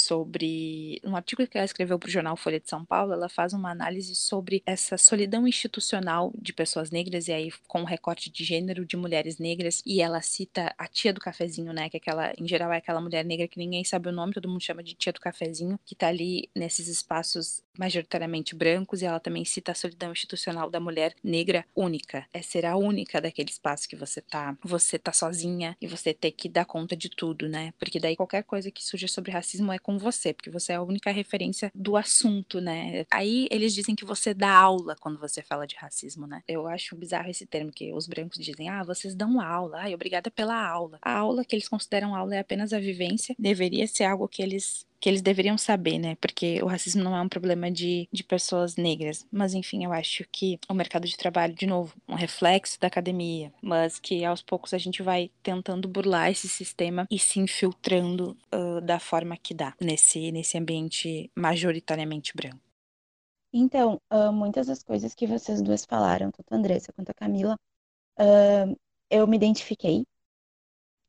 sobre. Um artigo que ela escreveu para o jornal Folha de São Paulo, ela faz uma análise sobre essa solidão institucional de pessoas negras, e aí com um recorte de gênero de mulheres negras, e ela cita a tia do cafezinho, né? Que é aquela, em geral, é aquela mulher negra que ninguém sabe o nome, todo mundo chama de tia do cafezinho, que tá ali nesses espaços majoritariamente brancos, e ela também cita a solidão institucional da mulher negra única. É ser a única daquele espaço que você tá. Você tá sozinha e você ter que dar conta de tudo, né? Porque daí qualquer coisa que surja sobre racismo é com você, porque você é a única referência do assunto, né? Aí eles dizem que você dá aula quando você fala de racismo, né? Eu acho bizarro esse termo, que os brancos dizem, ah, vocês dão aula, ai, obrigada pela aula. A aula que eles consideram aula é apenas a vivência, deveria ser algo que eles que eles deveriam saber, né? Porque o racismo não é um problema de, de pessoas negras. Mas, enfim, eu acho que o mercado de trabalho, de novo, um reflexo da academia, mas que aos poucos a gente vai tentando burlar esse sistema e se infiltrando uh, da forma que dá nesse, nesse ambiente majoritariamente branco. Então, uh, muitas das coisas que vocês duas falaram, tanto a Andressa quanto a Camila, uh, eu me identifiquei.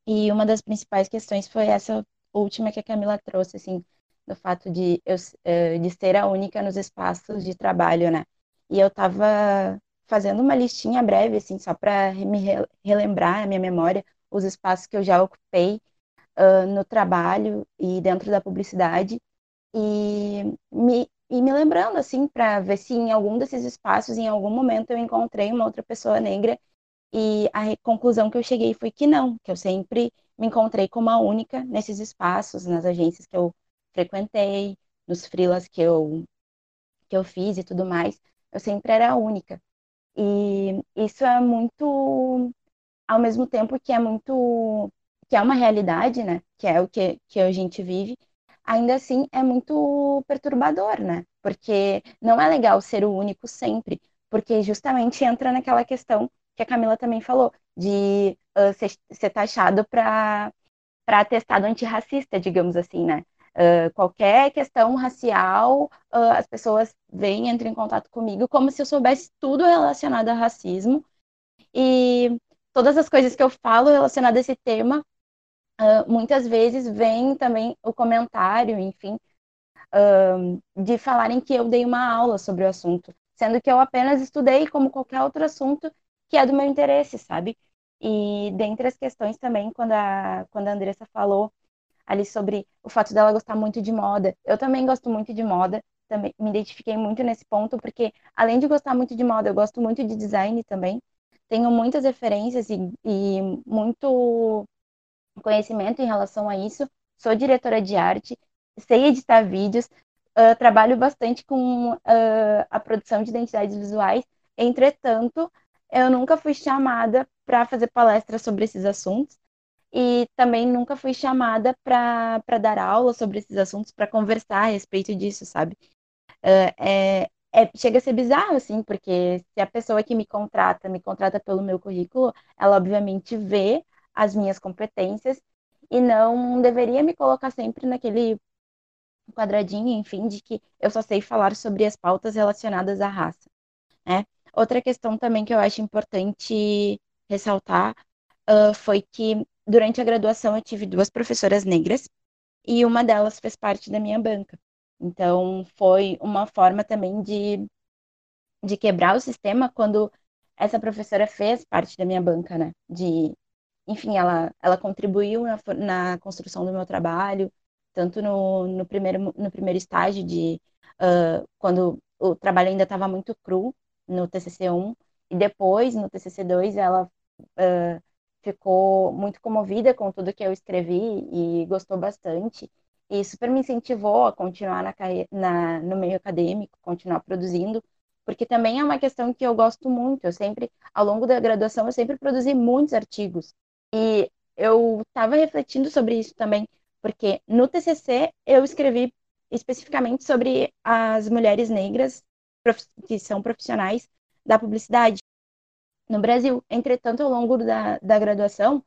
E uma das principais questões foi essa última que a Camila trouxe, assim, do fato de eu eh, de ser a única nos espaços de trabalho, né? E eu tava fazendo uma listinha breve, assim, só para me relembrar a minha memória, os espaços que eu já ocupei uh, no trabalho e dentro da publicidade, e me, e me lembrando, assim, para ver se em algum desses espaços, em algum momento, eu encontrei uma outra pessoa negra, e a conclusão que eu cheguei foi que não, que eu sempre me encontrei como a única nesses espaços, nas agências que eu frequentei, nos freelas que eu, que eu fiz e tudo mais, eu sempre era a única. E isso é muito, ao mesmo tempo que é muito, que é uma realidade, né? Que é o que, que a gente vive, ainda assim é muito perturbador, né? Porque não é legal ser o único sempre, porque justamente entra naquela questão que a Camila também falou, de uh, ser, ser taxado para atestado antirracista, digamos assim, né? Uh, qualquer questão racial, uh, as pessoas vêm, entram em contato comigo como se eu soubesse tudo relacionado a racismo. E todas as coisas que eu falo relacionadas a esse tema, uh, muitas vezes vem também o comentário, enfim, de falarem que eu dei uma aula sobre o assunto, sendo que eu apenas estudei como qualquer outro assunto que é do meu interesse, sabe? E dentre as questões também, quando a, quando a Andressa falou ali sobre o fato dela gostar muito de moda, eu também gosto muito de moda, também me identifiquei muito nesse ponto, porque além de gostar muito de moda, eu gosto muito de design também, tenho muitas referências e, e muito conhecimento em relação a isso, sou diretora de arte, sei editar vídeos, uh, trabalho bastante com uh, a produção de identidades visuais, entretanto, eu nunca fui chamada para fazer palestras sobre esses assuntos e também nunca fui chamada para dar aula sobre esses assuntos, para conversar a respeito disso, sabe? Uh, é, é, chega a ser bizarro, assim, porque se a pessoa que me contrata, me contrata pelo meu currículo, ela obviamente vê as minhas competências e não deveria me colocar sempre naquele quadradinho, enfim, de que eu só sei falar sobre as pautas relacionadas à raça, né? Outra questão também que eu acho importante ressaltar uh, foi que durante a graduação eu tive duas professoras negras e uma delas fez parte da minha banca. Então foi uma forma também de, de quebrar o sistema quando essa professora fez parte da minha banca, né? De, enfim, ela, ela contribuiu na, na construção do meu trabalho, tanto no, no, primeiro, no primeiro estágio de uh, quando o trabalho ainda estava muito cru, no TCC1 e depois no TCC2 ela uh, ficou muito comovida com tudo que eu escrevi e gostou bastante e super me incentivou a continuar na, na, no meio acadêmico, continuar produzindo, porque também é uma questão que eu gosto muito. Eu sempre, ao longo da graduação, eu sempre produzi muitos artigos. E eu estava refletindo sobre isso também, porque no TCC eu escrevi especificamente sobre as mulheres negras que são profissionais da publicidade no Brasil. Entretanto, ao longo da, da graduação,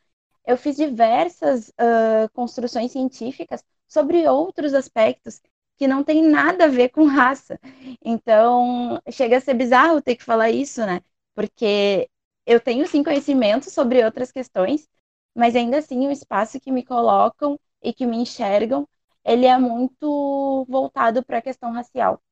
eu fiz diversas uh, construções científicas sobre outros aspectos que não tem nada a ver com raça. Então, chega a ser bizarro ter que falar isso, né? Porque eu tenho sim conhecimento sobre outras questões, mas ainda assim o espaço que me colocam e que me enxergam, ele é muito voltado para a questão racial.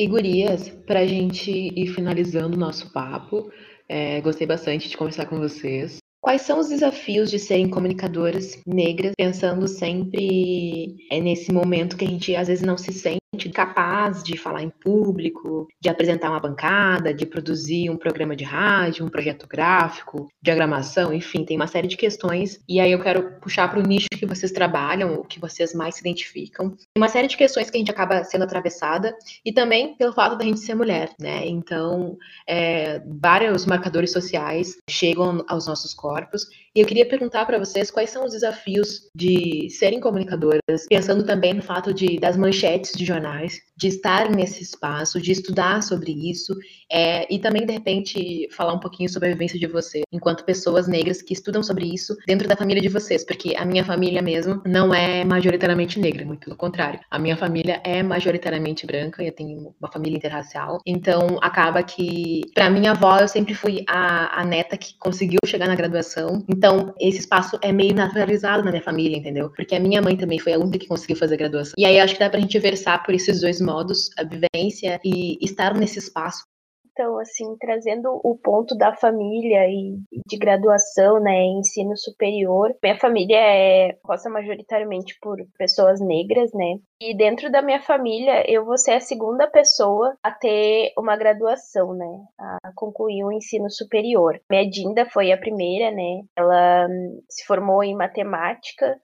E gurias, para a gente ir finalizando o nosso papo, é, gostei bastante de conversar com vocês. Quais são os desafios de serem comunicadoras negras, pensando sempre é, nesse momento que a gente às vezes não se sente capaz de falar em público, de apresentar uma bancada, de produzir um programa de rádio, um projeto gráfico, diagramação, enfim, tem uma série de questões. E aí eu quero puxar para o nicho que vocês trabalham, o que vocês mais se identificam. Tem uma série de questões que a gente acaba sendo atravessada e também pelo fato da gente ser mulher, né? Então, é, vários marcadores sociais chegam aos nossos corpos e eu queria perguntar para vocês quais são os desafios de serem comunicadoras, pensando também no fato de das manchetes de jornais, de estar nesse espaço, de estudar sobre isso, é, e também, de repente, falar um pouquinho sobre a vivência de vocês, enquanto pessoas negras que estudam sobre isso dentro da família de vocês, porque a minha família mesmo não é majoritariamente negra, muito pelo contrário. A minha família é majoritariamente branca, eu tenho uma família interracial, então acaba que, para minha avó, eu sempre fui a, a neta que conseguiu chegar na graduação, então, esse espaço é meio naturalizado na minha família, entendeu? Porque a minha mãe também foi a única que conseguiu fazer graduação. E aí acho que dá pra gente versar por esses dois modos, a vivência e estar nesse espaço então, assim, trazendo o ponto da família e de graduação, né, ensino superior. Minha família é composta majoritariamente por pessoas negras, né? E dentro da minha família, eu vou ser a segunda pessoa a ter uma graduação, né? A concluir o ensino superior. Minha Dinda foi a primeira, né? Ela se formou em matemática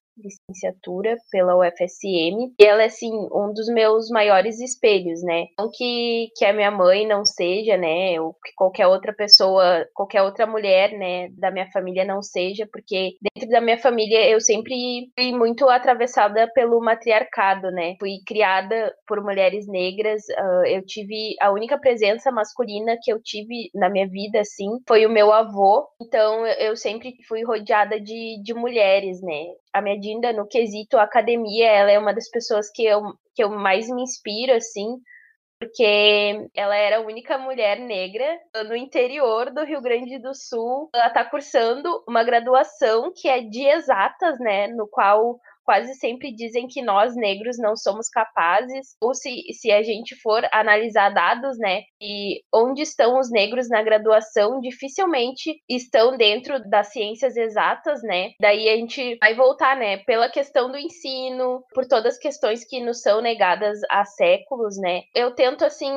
licenciatura pela UFSM. E ela é, assim, um dos meus maiores espelhos, né? Não que, que a minha mãe não seja, né? Ou que qualquer outra pessoa, qualquer outra mulher, né, da minha família não seja, porque dentro da minha família eu sempre fui muito atravessada pelo matriarcado, né? Fui criada por mulheres negras. Uh, eu tive a única presença masculina que eu tive na minha vida, assim, foi o meu avô. Então eu sempre fui rodeada de, de mulheres, né? a minha Dinda, no quesito academia, ela é uma das pessoas que eu, que eu mais me inspiro, assim, porque ela era a única mulher negra no interior do Rio Grande do Sul. Ela está cursando uma graduação que é de exatas, né, no qual quase sempre dizem que nós negros não somos capazes, ou se, se a gente for analisar dados, né, e onde estão os negros na graduação, dificilmente estão dentro das ciências exatas, né? Daí a gente vai voltar, né, pela questão do ensino, por todas as questões que nos são negadas há séculos, né? Eu tento assim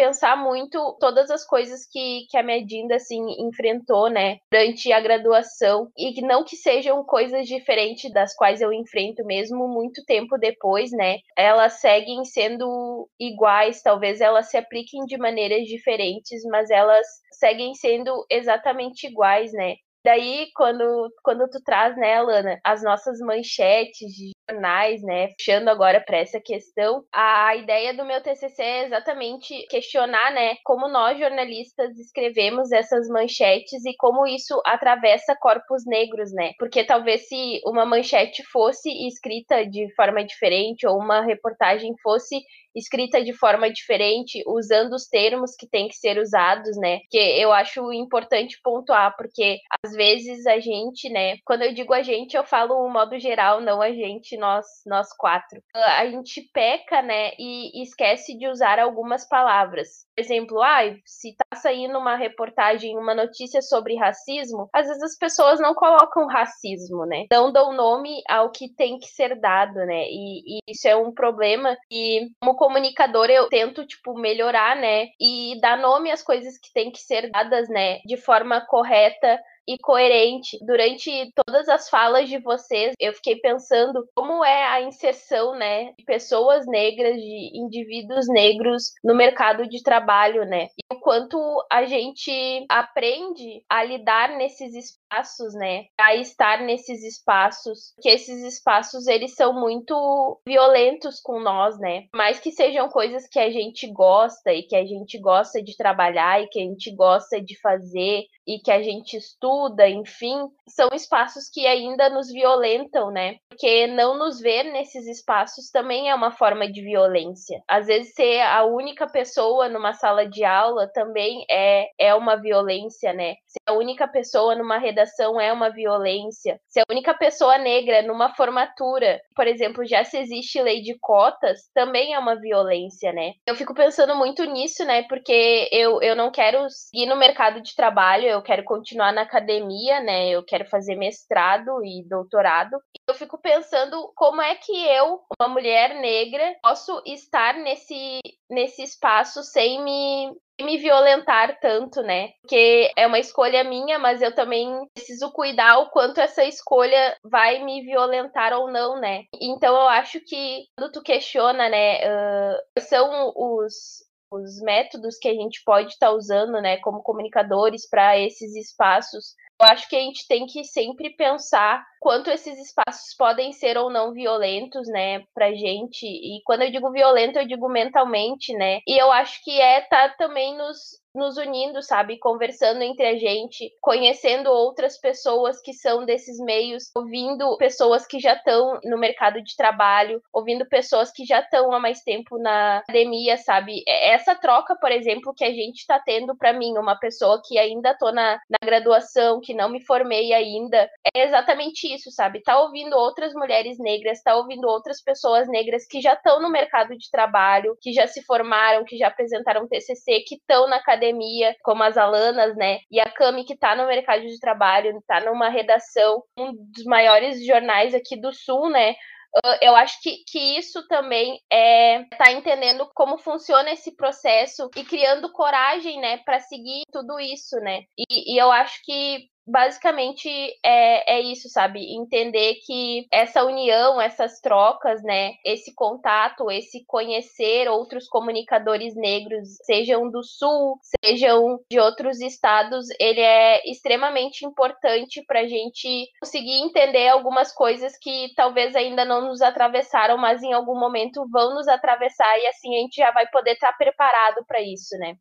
pensar muito todas as coisas que, que a Medinda assim enfrentou, né, durante a graduação e que não que sejam coisas diferentes das quais eu enfrento mesmo muito tempo depois, né? Elas seguem sendo iguais, talvez elas se apliquem de maneiras diferentes, mas elas seguem sendo exatamente iguais, né? Daí, quando, quando tu traz, né, Alana, as nossas manchetes de jornais, né, puxando agora para essa questão, a ideia do meu TCC é exatamente questionar, né, como nós jornalistas escrevemos essas manchetes e como isso atravessa corpos negros, né? Porque talvez se uma manchete fosse escrita de forma diferente ou uma reportagem fosse escrita de forma diferente, usando os termos que tem que ser usados, né? Que eu acho importante pontuar, porque às vezes a gente, né? Quando eu digo a gente, eu falo o modo geral, não a gente, nós, nós quatro. A gente peca, né? E esquece de usar algumas palavras. Por exemplo, ah, se tá saindo uma reportagem, uma notícia sobre racismo, às vezes as pessoas não colocam racismo, né? Não dão nome ao que tem que ser dado, né? E, e isso é um problema. E como comunicadora, eu tento, tipo, melhorar, né? E dar nome às coisas que têm que ser dadas, né? De forma correta e coerente. Durante todas as falas de vocês, eu fiquei pensando como é a inserção, né, de pessoas negras, de indivíduos negros no mercado de trabalho, né? E o quanto a gente aprende a lidar nesses espaços, né? A estar nesses espaços, que esses espaços eles são muito violentos com nós, né? Mais que sejam coisas que a gente gosta e que a gente gosta de trabalhar e que a gente gosta de fazer e que a gente estuda, enfim, são espaços que ainda nos violentam, né? Porque não nos ver nesses espaços também é uma forma de violência. Às vezes ser a única pessoa numa sala de aula também é, é uma violência, né? A única pessoa numa redação é uma violência. Ser a única pessoa negra numa formatura, por exemplo, já se existe lei de cotas, também é uma violência, né? Eu fico pensando muito nisso, né? Porque eu, eu não quero seguir no mercado de trabalho, eu quero continuar na academia, né? Eu quero fazer mestrado e doutorado. Eu fico pensando como é que eu, uma mulher negra, posso estar nesse, nesse espaço sem me, me violentar tanto, né? Porque é uma escolha minha, mas eu também preciso cuidar o quanto essa escolha vai me violentar ou não, né? Então eu acho que quando tu questiona, né, uh, são os os métodos que a gente pode estar tá usando, né, como comunicadores para esses espaços eu acho que a gente tem que sempre pensar quanto esses espaços podem ser ou não violentos, né, pra gente. E quando eu digo violento, eu digo mentalmente, né? E eu acho que é tá também nos nos unindo, sabe? Conversando entre a gente, conhecendo outras pessoas que são desses meios, ouvindo pessoas que já estão no mercado de trabalho, ouvindo pessoas que já estão há mais tempo na academia, sabe? Essa troca, por exemplo, que a gente está tendo para mim, uma pessoa que ainda tô na, na graduação, que não me formei ainda, é exatamente isso, sabe? Tá ouvindo outras mulheres negras, tá ouvindo outras pessoas negras que já estão no mercado de trabalho, que já se formaram, que já apresentaram TCC, que estão na academia academia, como as Alanas, né? E a Cami, que está no mercado de trabalho, está numa redação, um dos maiores jornais aqui do Sul, né? eu acho que, que isso também é tá entendendo como funciona esse processo e criando coragem, né, para seguir tudo isso, né? E, e, eu acho que basicamente é, é isso, sabe? Entender que essa união, essas trocas, né? Esse contato, esse conhecer outros comunicadores negros, sejam do Sul, sejam de outros estados, ele é extremamente importante para a gente conseguir entender algumas coisas que talvez ainda não nos atravessaram, mas em algum momento vão nos atravessar e assim a gente já vai poder estar preparado para isso, né?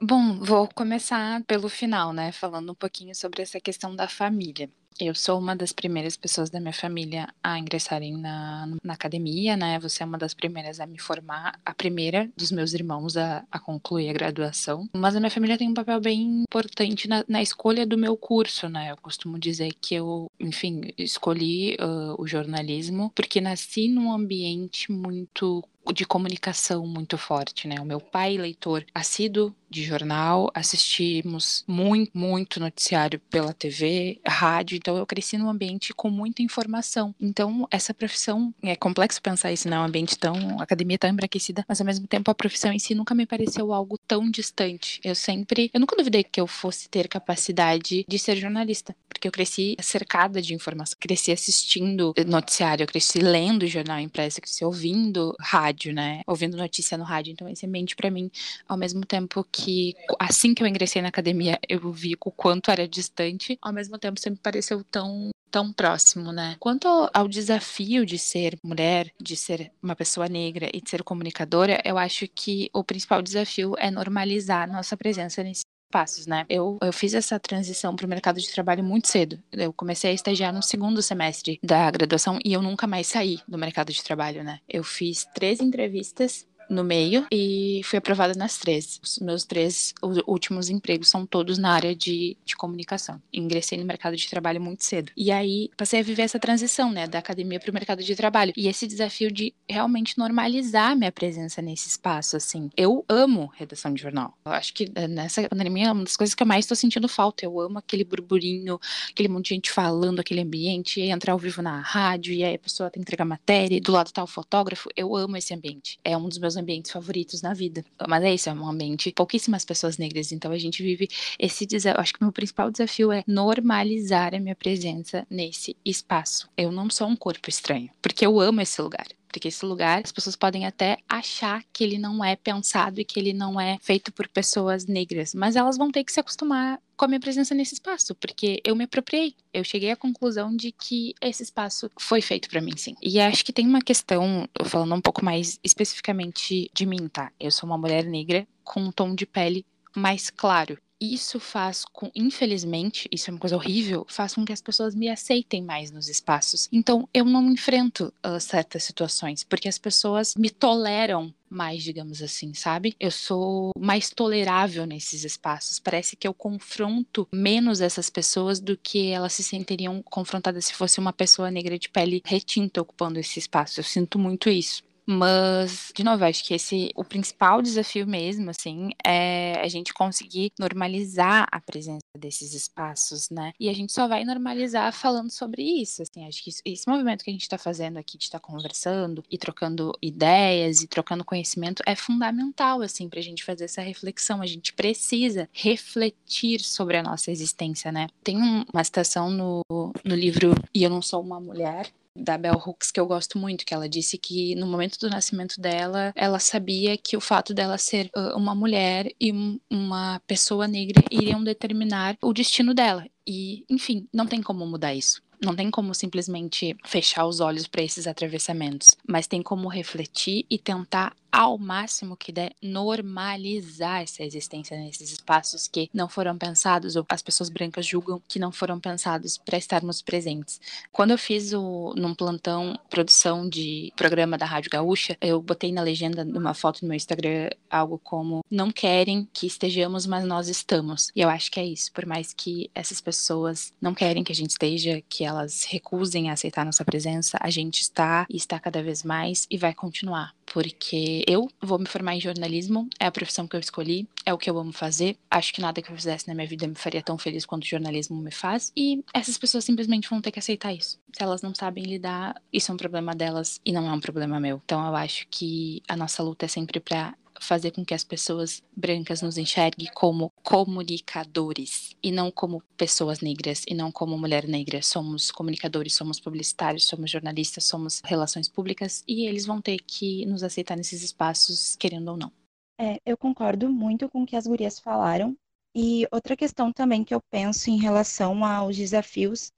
Bom, vou começar pelo final, né, falando um pouquinho sobre essa questão da família. Eu sou uma das primeiras pessoas da minha família a ingressarem na, na academia, né? Você é uma das primeiras a me formar, a primeira dos meus irmãos a, a concluir a graduação. Mas a minha família tem um papel bem importante na, na escolha do meu curso, né? Eu costumo dizer que eu, enfim, escolhi uh, o jornalismo porque nasci num ambiente muito de comunicação muito forte, né? O meu pai, leitor assíduo de jornal, assistimos muito, muito noticiário pela TV, rádio, então eu cresci num ambiente com muita informação. Então, essa profissão, é complexo pensar isso, né? Um ambiente tão, a academia tão embranquecida, mas ao mesmo tempo a profissão em si nunca me pareceu algo tão distante. Eu sempre, eu nunca duvidei que eu fosse ter capacidade de ser jornalista, porque eu cresci cercada de informação, cresci assistindo noticiário, eu cresci lendo jornal impresso, cresci ouvindo rádio, né? Ouvindo notícia no rádio, então esse ambiente para mim, ao mesmo tempo que assim que eu ingressei na academia, eu vi o quanto era distante, ao mesmo tempo sempre pareceu tão tão próximo, né? Quanto ao desafio de ser mulher, de ser uma pessoa negra e de ser comunicadora, eu acho que o principal desafio é normalizar nossa presença nesse passos, né? Eu, eu fiz essa transição para o mercado de trabalho muito cedo. Eu comecei a estagiar no segundo semestre da graduação e eu nunca mais saí do mercado de trabalho, né? Eu fiz três entrevistas no meio e fui aprovada nas três. Os meus três últimos empregos são todos na área de, de comunicação. Ingressei no mercado de trabalho muito cedo. E aí passei a viver essa transição, né, da academia para o mercado de trabalho. E esse desafio de realmente normalizar minha presença nesse espaço, assim. Eu amo redação de jornal. Eu acho que eh, nessa pandemia é uma das coisas que eu mais estou sentindo falta. Eu amo aquele burburinho, aquele monte de gente falando, aquele ambiente, e entrar ao vivo na rádio, e aí a pessoa tem que entregar matéria, e do lado tá o fotógrafo. Eu amo esse ambiente. É um dos meus ambientes favoritos na vida. Mas é isso, é um ambiente pouquíssimas pessoas negras, então a gente vive esse desafio. Acho que o meu principal desafio é normalizar a minha presença nesse espaço. Eu não sou um corpo estranho, porque eu amo esse lugar. Porque esse lugar, as pessoas podem até achar que ele não é pensado e que ele não é feito por pessoas negras, mas elas vão ter que se acostumar com a minha presença nesse espaço, porque eu me apropriei. Eu cheguei à conclusão de que esse espaço foi feito para mim, sim. E acho que tem uma questão, falando um pouco mais especificamente de mim, tá? Eu sou uma mulher negra com um tom de pele mais claro isso faz com, infelizmente, isso é uma coisa horrível, faz com que as pessoas me aceitem mais nos espaços. Então, eu não enfrento uh, certas situações, porque as pessoas me toleram mais, digamos assim, sabe? Eu sou mais tolerável nesses espaços. Parece que eu confronto menos essas pessoas do que elas se sentiriam confrontadas se fosse uma pessoa negra de pele retinta ocupando esse espaço. Eu sinto muito isso. Mas, de novo, acho que esse o principal desafio mesmo, assim, é a gente conseguir normalizar a presença desses espaços, né? E a gente só vai normalizar falando sobre isso, assim, acho que isso, esse movimento que a gente está fazendo aqui de estar tá conversando e trocando ideias e trocando conhecimento é fundamental, assim, para a gente fazer essa reflexão. A gente precisa refletir sobre a nossa existência, né? Tem uma citação no, no livro E Eu Não Sou Uma Mulher, da Bell Hooks que eu gosto muito, que ela disse que no momento do nascimento dela, ela sabia que o fato dela ser uma mulher e um, uma pessoa negra iriam determinar o destino dela. E, enfim, não tem como mudar isso. Não tem como simplesmente fechar os olhos para esses atravessamentos, mas tem como refletir e tentar ao máximo que der, normalizar essa existência nesses espaços que não foram pensados, ou as pessoas brancas julgam que não foram pensados para estarmos presentes. Quando eu fiz o, num plantão produção de programa da Rádio Gaúcha, eu botei na legenda de uma foto no meu Instagram algo como: Não querem que estejamos, mas nós estamos. E eu acho que é isso. Por mais que essas pessoas não querem que a gente esteja, que elas recusem a aceitar nossa presença, a gente está e está cada vez mais e vai continuar porque eu vou me formar em jornalismo, é a profissão que eu escolhi, é o que eu amo fazer. Acho que nada que eu fizesse na minha vida me faria tão feliz quanto o jornalismo me faz. E essas pessoas simplesmente vão ter que aceitar isso. Se elas não sabem lidar, isso é um problema delas e não é um problema meu. Então eu acho que a nossa luta é sempre para fazer com que as pessoas brancas nos enxerguem como comunicadores e não como pessoas negras e não como mulher negra. Somos comunicadores, somos publicitários, somos jornalistas, somos relações públicas e eles vão ter que nos aceitar nesses espaços, querendo ou não. É, eu concordo muito com o que as gurias falaram. E outra questão também que eu penso em relação aos desafios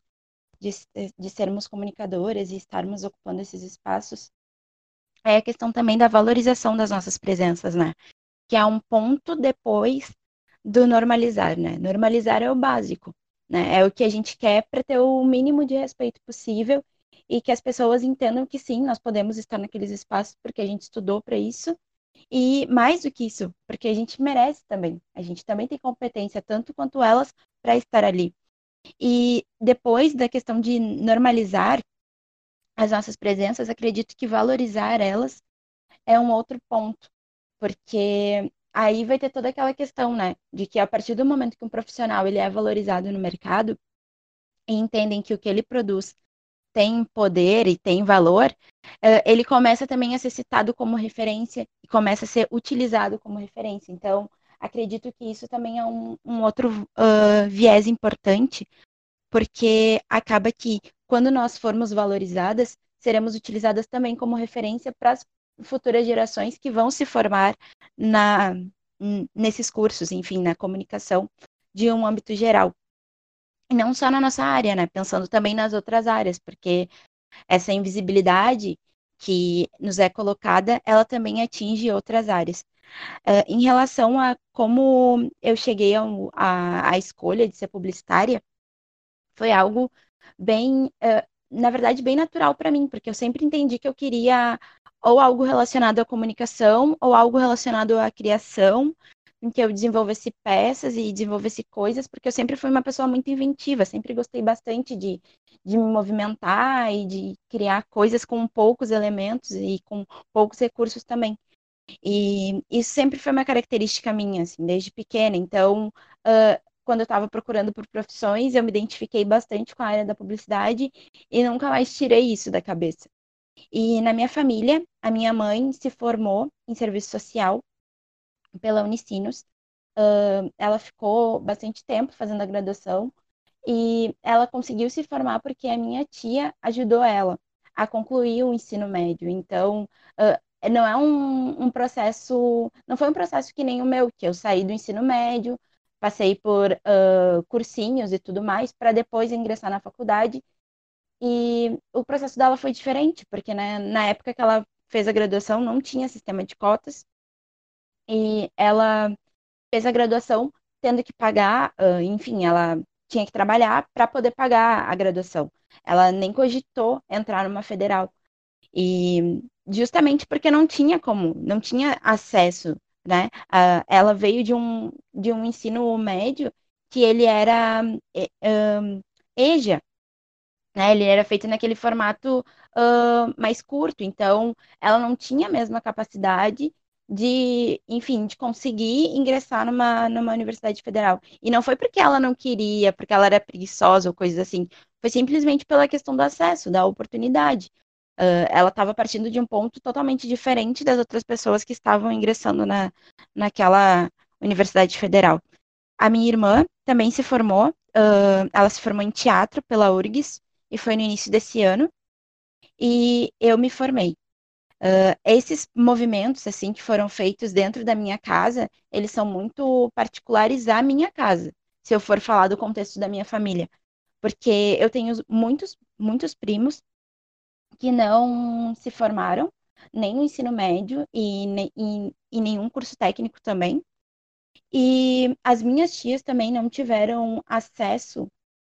de, de sermos comunicadoras e estarmos ocupando esses espaços é a questão também da valorização das nossas presenças, né? Que é um ponto depois do normalizar, né? Normalizar é o básico, né? É o que a gente quer para ter o mínimo de respeito possível e que as pessoas entendam que sim, nós podemos estar naqueles espaços porque a gente estudou para isso e mais do que isso, porque a gente merece também. A gente também tem competência tanto quanto elas para estar ali. E depois da questão de normalizar, as nossas presenças, acredito que valorizar elas é um outro ponto, porque aí vai ter toda aquela questão, né, de que a partir do momento que um profissional ele é valorizado no mercado e entendem que o que ele produz tem poder e tem valor, eh, ele começa também a ser citado como referência e começa a ser utilizado como referência. Então, acredito que isso também é um, um outro uh, viés importante, porque acaba que quando nós formos valorizadas, seremos utilizadas também como referência para as futuras gerações que vão se formar na, nesses cursos, enfim, na comunicação de um âmbito geral. E não só na nossa área, né? Pensando também nas outras áreas, porque essa invisibilidade que nos é colocada, ela também atinge outras áreas. Uh, em relação a como eu cheguei à escolha de ser publicitária, foi algo bem, uh, na verdade, bem natural para mim, porque eu sempre entendi que eu queria ou algo relacionado à comunicação, ou algo relacionado à criação, em que eu desenvolvesse peças e desenvolvesse coisas, porque eu sempre fui uma pessoa muito inventiva, sempre gostei bastante de, de me movimentar e de criar coisas com poucos elementos e com poucos recursos também. E isso sempre foi uma característica minha, assim, desde pequena. Então, uh, quando eu estava procurando por profissões, eu me identifiquei bastante com a área da publicidade e nunca mais tirei isso da cabeça. E na minha família, a minha mãe se formou em serviço social pela Unicinos. Uh, ela ficou bastante tempo fazendo a graduação e ela conseguiu se formar porque a minha tia ajudou ela a concluir o ensino médio. Então, uh, não é um, um, processo, não foi um processo que nem o meu, que eu saí do ensino médio, passei por uh, cursinhos e tudo mais, para depois ingressar na faculdade. E o processo dela foi diferente, porque né, na época que ela fez a graduação não tinha sistema de cotas, e ela fez a graduação tendo que pagar, uh, enfim, ela tinha que trabalhar para poder pagar a graduação. Ela nem cogitou entrar numa federal. E justamente porque não tinha como, não tinha acesso, né? Uh, ela veio de um, de um ensino médio que ele era um, EJA, né? Ele era feito naquele formato uh, mais curto, então ela não tinha a mesma capacidade de, enfim, de conseguir ingressar numa, numa universidade federal. E não foi porque ela não queria, porque ela era preguiçosa ou coisas assim. Foi simplesmente pela questão do acesso, da oportunidade. Uh, ela estava partindo de um ponto totalmente diferente das outras pessoas que estavam ingressando na, naquela universidade federal. A minha irmã também se formou, uh, ela se formou em teatro pela URGS, e foi no início desse ano, e eu me formei. Uh, esses movimentos, assim, que foram feitos dentro da minha casa, eles são muito particulares à minha casa, se eu for falar do contexto da minha família. Porque eu tenho muitos, muitos primos que não se formaram, nem no ensino médio e, e, e nenhum curso técnico também. E as minhas tias também não tiveram acesso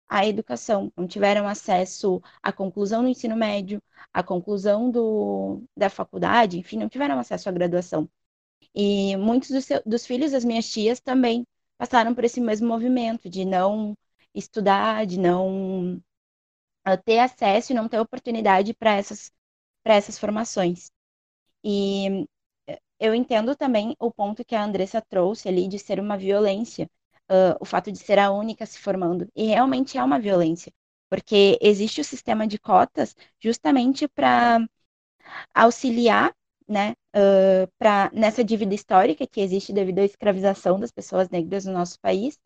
à educação, não tiveram acesso à conclusão do ensino médio, à conclusão do, da faculdade, enfim, não tiveram acesso à graduação. E muitos dos, dos filhos das minhas tias também passaram por esse mesmo movimento de não estudar, de não ter acesso e não ter oportunidade para essas, essas formações. E eh, eu entendo também o ponto que a Andressa trouxe ali de ser uma violência, uh, o fato de ser a única se formando. E realmente é uma violência, porque existe o sistema de cotas justamente para auxiliar né, uh, pra, nessa dívida histórica que existe devido à escravização das pessoas negras no nosso país.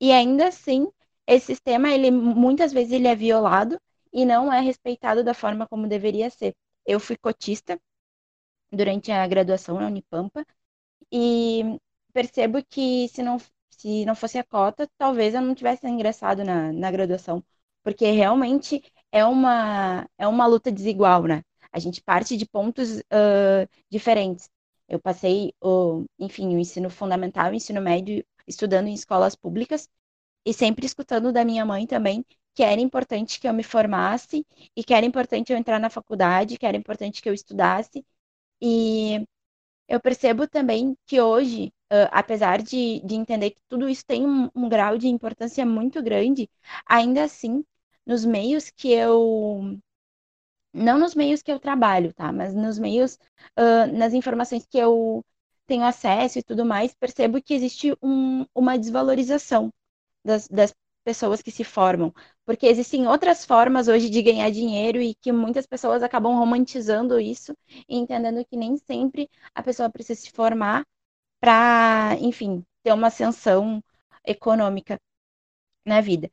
E ainda assim, esse sistema, ele muitas vezes ele é violado e não é respeitado da forma como deveria ser. Eu fui cotista durante a graduação na Unipampa e percebo que se não se não fosse a cota, talvez eu não tivesse ingressado na, na graduação, porque realmente é uma, é uma luta desigual, né? A gente parte de pontos uh, diferentes. Eu passei, o, enfim, o ensino fundamental, o ensino médio, estudando em escolas públicas e sempre escutando da minha mãe também que era importante que eu me formasse e que era importante eu entrar na faculdade, que era importante que eu estudasse. E eu percebo também que hoje uh, apesar de, de entender que tudo isso tem um, um grau de importância muito grande, ainda assim, nos meios que eu não nos meios que eu trabalho, tá? Mas nos meios, uh, nas informações que eu tenho acesso e tudo mais, percebo que existe um, uma desvalorização das, das pessoas que se formam. Porque existem outras formas hoje de ganhar dinheiro e que muitas pessoas acabam romantizando isso e entendendo que nem sempre a pessoa precisa se formar para, enfim, ter uma ascensão econômica na vida.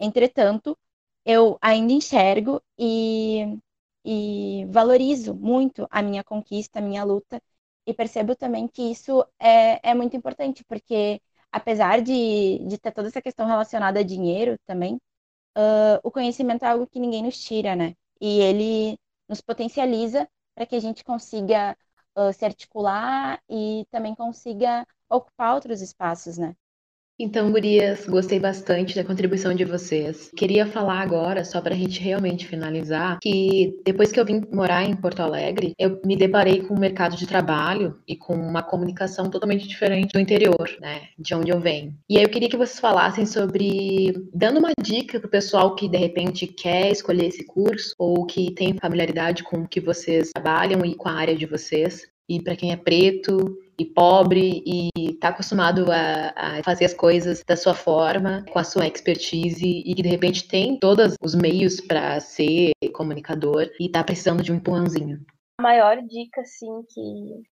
Entretanto, eu ainda enxergo e, e valorizo muito a minha conquista, a minha luta, e percebo também que isso é, é muito importante, porque apesar de, de ter toda essa questão relacionada a dinheiro também, uh, o conhecimento é algo que ninguém nos tira, né? E ele nos potencializa para que a gente consiga uh, se articular e também consiga ocupar outros espaços, né? Então, gurias, gostei bastante da contribuição de vocês. Queria falar agora, só para a gente realmente finalizar, que depois que eu vim morar em Porto Alegre, eu me deparei com um mercado de trabalho e com uma comunicação totalmente diferente do interior, né, de onde eu venho. E aí eu queria que vocês falassem sobre, dando uma dica para o pessoal que de repente quer escolher esse curso ou que tem familiaridade com o que vocês trabalham e com a área de vocês, e para quem é preto e pobre e está acostumado a, a, fazer as coisas da sua forma, com a sua expertise e que de repente tem todos os meios para ser comunicador e está precisando de um empurrãozinho. A maior dica assim que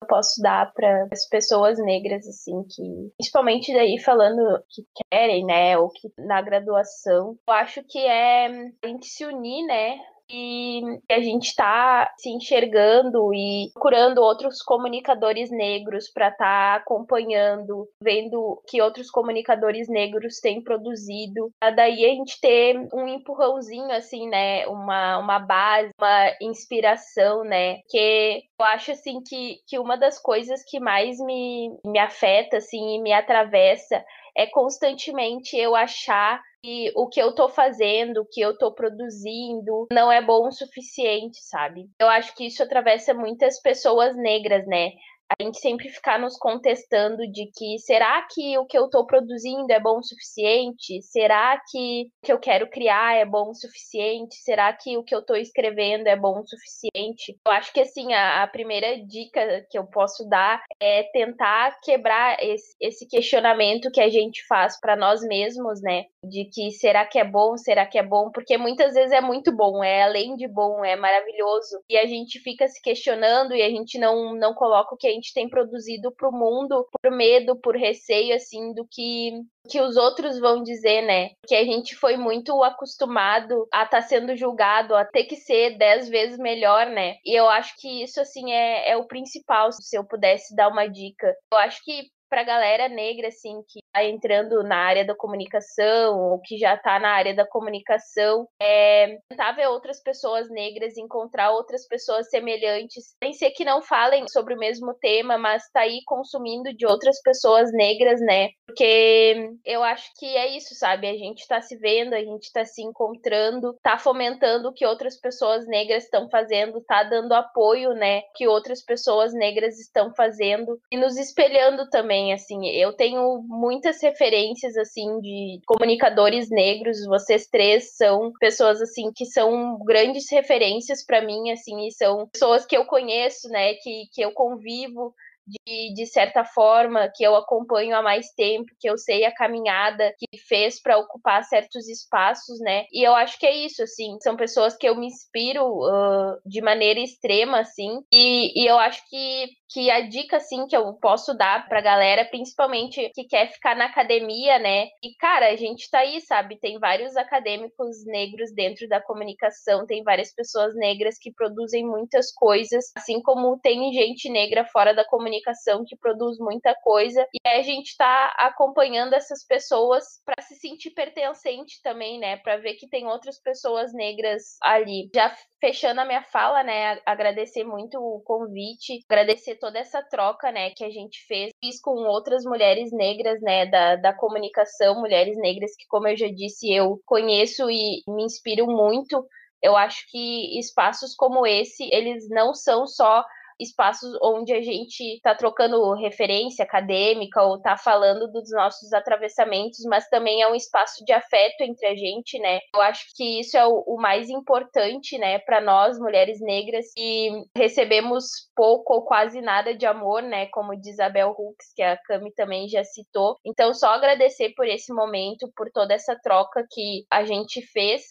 eu posso dar para as pessoas negras assim que principalmente daí falando que querem, né, ou que na graduação, eu acho que é a gente se unir, né, e a gente está se enxergando e procurando outros comunicadores negros para estar tá acompanhando, vendo que outros comunicadores negros têm produzido. Daí a gente ter um empurrãozinho, assim, né? Uma, uma base, uma inspiração, né? Que eu acho, assim, que, que uma das coisas que mais me, me afeta, assim, e me atravessa é constantemente eu achar o que eu tô fazendo, o que eu tô produzindo, não é bom o suficiente, sabe? Eu acho que isso atravessa muitas pessoas negras, né? a gente sempre ficar nos contestando de que será que o que eu estou produzindo é bom o suficiente? Será que o que eu quero criar é bom o suficiente? Será que o que eu estou escrevendo é bom o suficiente? Eu acho que assim a, a primeira dica que eu posso dar é tentar quebrar esse, esse questionamento que a gente faz para nós mesmos, né? De que será que é bom? Será que é bom? Porque muitas vezes é muito bom, é além de bom, é maravilhoso e a gente fica se questionando e a gente não não coloca o que a gente tem produzido para o mundo por medo, por receio, assim, do que que os outros vão dizer, né? Que a gente foi muito acostumado a estar tá sendo julgado, a ter que ser dez vezes melhor, né? E eu acho que isso, assim, é, é o principal, se eu pudesse dar uma dica. Eu acho que para a galera negra, assim, que entrando na área da comunicação, ou que já está na área da comunicação, é tentar ver outras pessoas negras, encontrar outras pessoas semelhantes, nem ser que não falem sobre o mesmo tema, mas tá aí consumindo de outras pessoas negras, né? Porque eu acho que é isso, sabe? A gente está se vendo, a gente está se encontrando, tá fomentando o que outras pessoas negras estão fazendo, tá dando apoio, né? Que outras pessoas negras estão fazendo e nos espelhando também assim, eu tenho muitas referências, assim, de comunicadores negros, vocês três são pessoas, assim, que são grandes referências para mim, assim, e são pessoas que eu conheço, né, que, que eu convivo, de, de certa forma, que eu acompanho há mais tempo, que eu sei a caminhada que fez para ocupar certos espaços, né? E eu acho que é isso, assim, são pessoas que eu me inspiro uh, de maneira extrema, assim, e, e eu acho que que a dica, assim, que eu posso dar pra galera, principalmente que quer ficar na academia, né? E, cara, a gente tá aí, sabe? Tem vários acadêmicos negros dentro da comunicação, tem várias pessoas negras que produzem muitas coisas, assim como tem gente negra fora da comunicação que produz muita coisa. E a gente tá acompanhando essas pessoas para se sentir pertencente também, né? Para ver que tem outras pessoas negras ali. Já fechando a minha fala, né, agradecer muito o convite, agradecer toda essa troca, né, que a gente fez, fiz com outras mulheres negras, né, da, da comunicação, mulheres negras que, como eu já disse, eu conheço e me inspiro muito. Eu acho que espaços como esse, eles não são só espaços onde a gente está trocando referência acadêmica ou está falando dos nossos atravessamentos, mas também é um espaço de afeto entre a gente, né? Eu acho que isso é o, o mais importante, né, para nós mulheres negras e recebemos pouco ou quase nada de amor, né, como diz Isabel Hooks, que a Cami também já citou. Então, só agradecer por esse momento, por toda essa troca que a gente fez.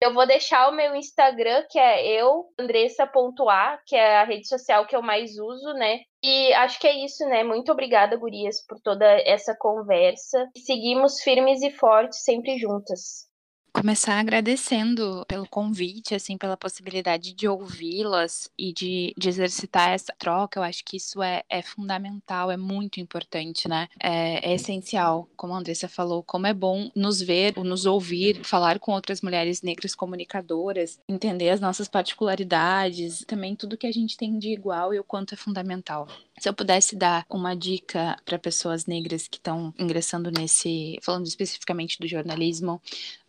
Eu vou deixar o meu Instagram, que é eu, Andressa.a, que é a rede social que eu mais uso, né? E acho que é isso, né? Muito obrigada, Gurias, por toda essa conversa. Seguimos firmes e fortes, sempre juntas começar agradecendo pelo convite, assim, pela possibilidade de ouvi-las e de, de, exercitar essa troca. Eu acho que isso é, é fundamental, é muito importante, né? É, é, essencial, como a Andressa falou, como é bom nos ver, nos ouvir, falar com outras mulheres negras comunicadoras, entender as nossas particularidades, também tudo que a gente tem de igual e o quanto é fundamental. Se eu pudesse dar uma dica para pessoas negras que estão ingressando nesse, falando especificamente do jornalismo,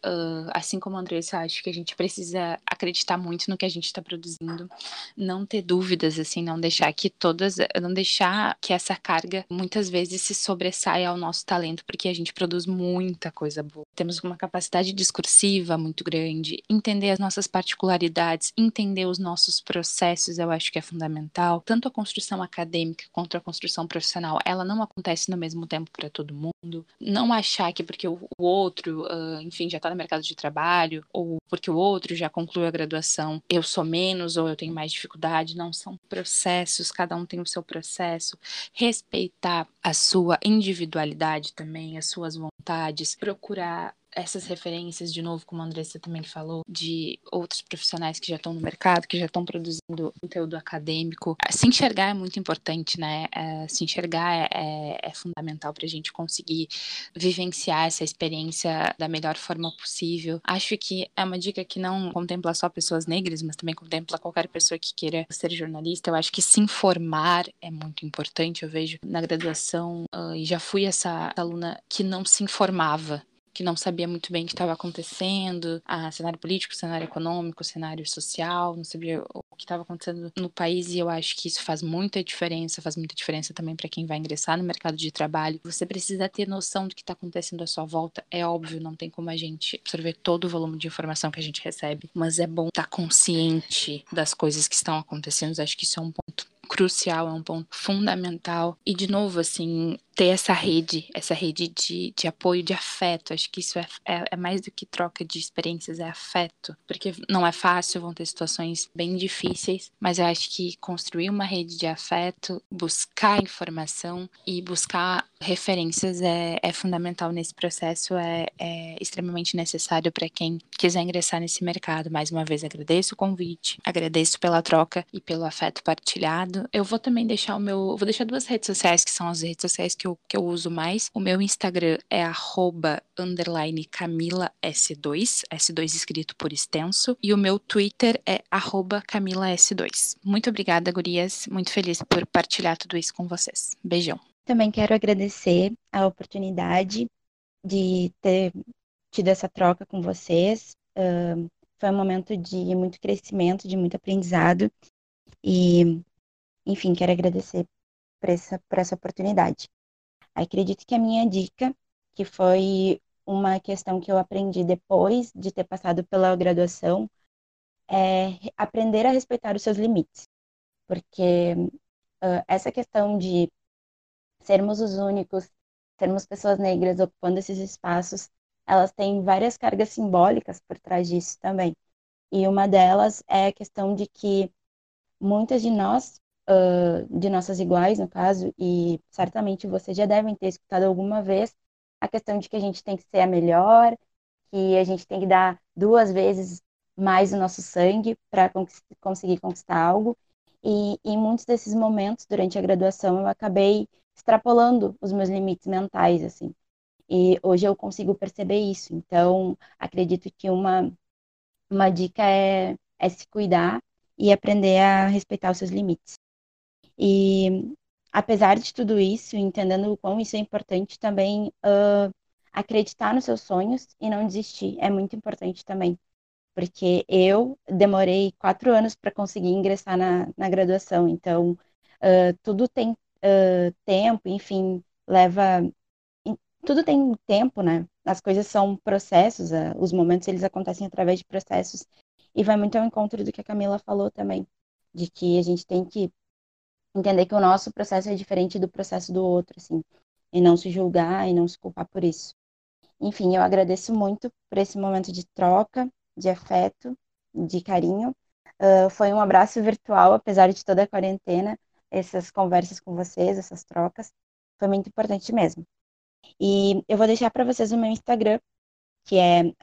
uh, assim como a Andressa, acho que a gente precisa acreditar muito no que a gente está produzindo, não ter dúvidas, assim, não deixar que todas, não deixar que essa carga muitas vezes se sobressaia ao nosso talento, porque a gente produz muita coisa boa. Temos uma capacidade discursiva muito grande, entender as nossas particularidades, entender os nossos processos, eu acho que é fundamental. Tanto a construção acadêmica quanto a construção profissional, ela não acontece no mesmo tempo para todo mundo. Não achar que porque o outro, uh, enfim, já está no mercado de trabalho, ou porque o outro já concluiu a graduação, eu sou menos ou eu tenho mais dificuldade. Não são processos, cada um tem o seu processo. Respeitar a sua individualidade também, as suas vontades, procurar essas referências, de novo, como a Andressa também falou, de outros profissionais que já estão no mercado, que já estão produzindo conteúdo acadêmico. Se enxergar é muito importante, né? É, se enxergar é, é fundamental para a gente conseguir vivenciar essa experiência da melhor forma possível. Acho que é uma dica que não contempla só pessoas negras, mas também contempla qualquer pessoa que queira ser jornalista. Eu acho que se informar é muito importante. Eu vejo na graduação, uh, e já fui essa aluna que não se informava que não sabia muito bem o que estava acontecendo, a cenário político, cenário econômico, cenário social, não sabia o que estava acontecendo no país e eu acho que isso faz muita diferença, faz muita diferença também para quem vai ingressar no mercado de trabalho. Você precisa ter noção do que está acontecendo à sua volta. É óbvio, não tem como a gente absorver todo o volume de informação que a gente recebe, mas é bom estar tá consciente das coisas que estão acontecendo. Eu acho que isso é um ponto crucial, é um ponto fundamental. E, de novo, assim, ter essa rede, essa rede de, de apoio, de afeto. Acho que isso é, é, é, mais do que troca de experiências, é afeto. Porque não é fácil, vão ter situações bem difíceis, mas eu acho que construir uma rede de afeto, buscar informação e buscar referências é, é fundamental nesse processo, é, é extremamente necessário para quem quiser ingressar nesse mercado. Mais uma vez, agradeço o convite, agradeço pela troca e pelo afeto partilhado. Eu vou também deixar o meu. Vou deixar duas redes sociais, que são as redes sociais que que eu, que eu uso mais. O meu Instagram é arroba underline Camila S2, S2 escrito por extenso, e o meu Twitter é arroba Camila S2. Muito obrigada, gurias. Muito feliz por partilhar tudo isso com vocês. Beijão. Também quero agradecer a oportunidade de ter tido essa troca com vocês. Uh, foi um momento de muito crescimento, de muito aprendizado. E, enfim, quero agradecer por essa, por essa oportunidade. Acredito que a minha dica, que foi uma questão que eu aprendi depois de ter passado pela graduação, é aprender a respeitar os seus limites. Porque uh, essa questão de sermos os únicos, sermos pessoas negras ocupando esses espaços, elas têm várias cargas simbólicas por trás disso também. E uma delas é a questão de que muitas de nós uh, de nossas iguais, no caso, e certamente vocês já devem ter escutado alguma vez a questão de que a gente tem que ser a melhor, que a gente tem que dar duas vezes mais o nosso sangue para conseguir conquistar algo. E em muitos desses momentos, durante a graduação, eu acabei extrapolando os meus limites mentais, assim. E hoje eu consigo perceber isso. Então, acredito que uma, uma dica é, é se cuidar e aprender a respeitar os seus limites. E apesar de tudo isso, entendendo o quão isso é importante, também uh, acreditar nos seus sonhos e não desistir é muito importante também. Porque eu demorei quatro anos para conseguir ingressar na, na graduação, então uh, tudo tem uh, tempo, enfim, leva. Tudo tem tempo, né? As coisas são processos, os momentos eles acontecem através de processos, e vai muito ao encontro do que a Camila falou também, de que a gente tem que entender que o nosso processo é diferente do processo do outro, assim, e não se julgar e não se culpar por isso. Enfim, eu agradeço muito por esse momento de troca, de afeto, de carinho. Uh, foi um abraço virtual, apesar de toda a quarentena, essas conversas com vocês, essas trocas, foi muito importante mesmo. E eu vou deixar para vocês o meu Instagram, que é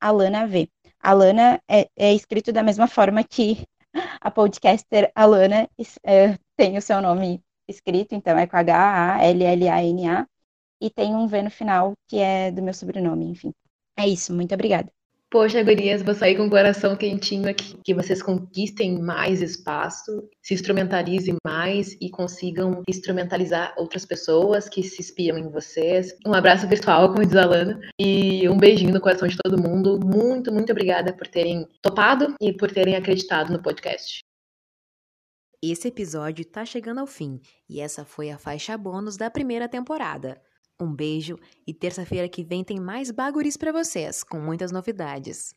@alanav. Alana é, é escrito da mesma forma que a podcaster Alana é, tem o seu nome escrito, então é com H-A-L-L-A-N-A, e tem um V no final, que é do meu sobrenome, enfim. É isso, muito obrigada. Poxa, gurias, vou sair com o coração quentinho aqui. Que vocês conquistem mais espaço, se instrumentalizem mais e consigam instrumentalizar outras pessoas que se espiam em vocês. Um abraço virtual, como diz a Lana, e um beijinho no coração de todo mundo. Muito, muito obrigada por terem topado e por terem acreditado no podcast. Esse episódio tá chegando ao fim e essa foi a faixa bônus da primeira temporada. Um beijo e terça-feira que vem tem mais baguris para vocês, com muitas novidades.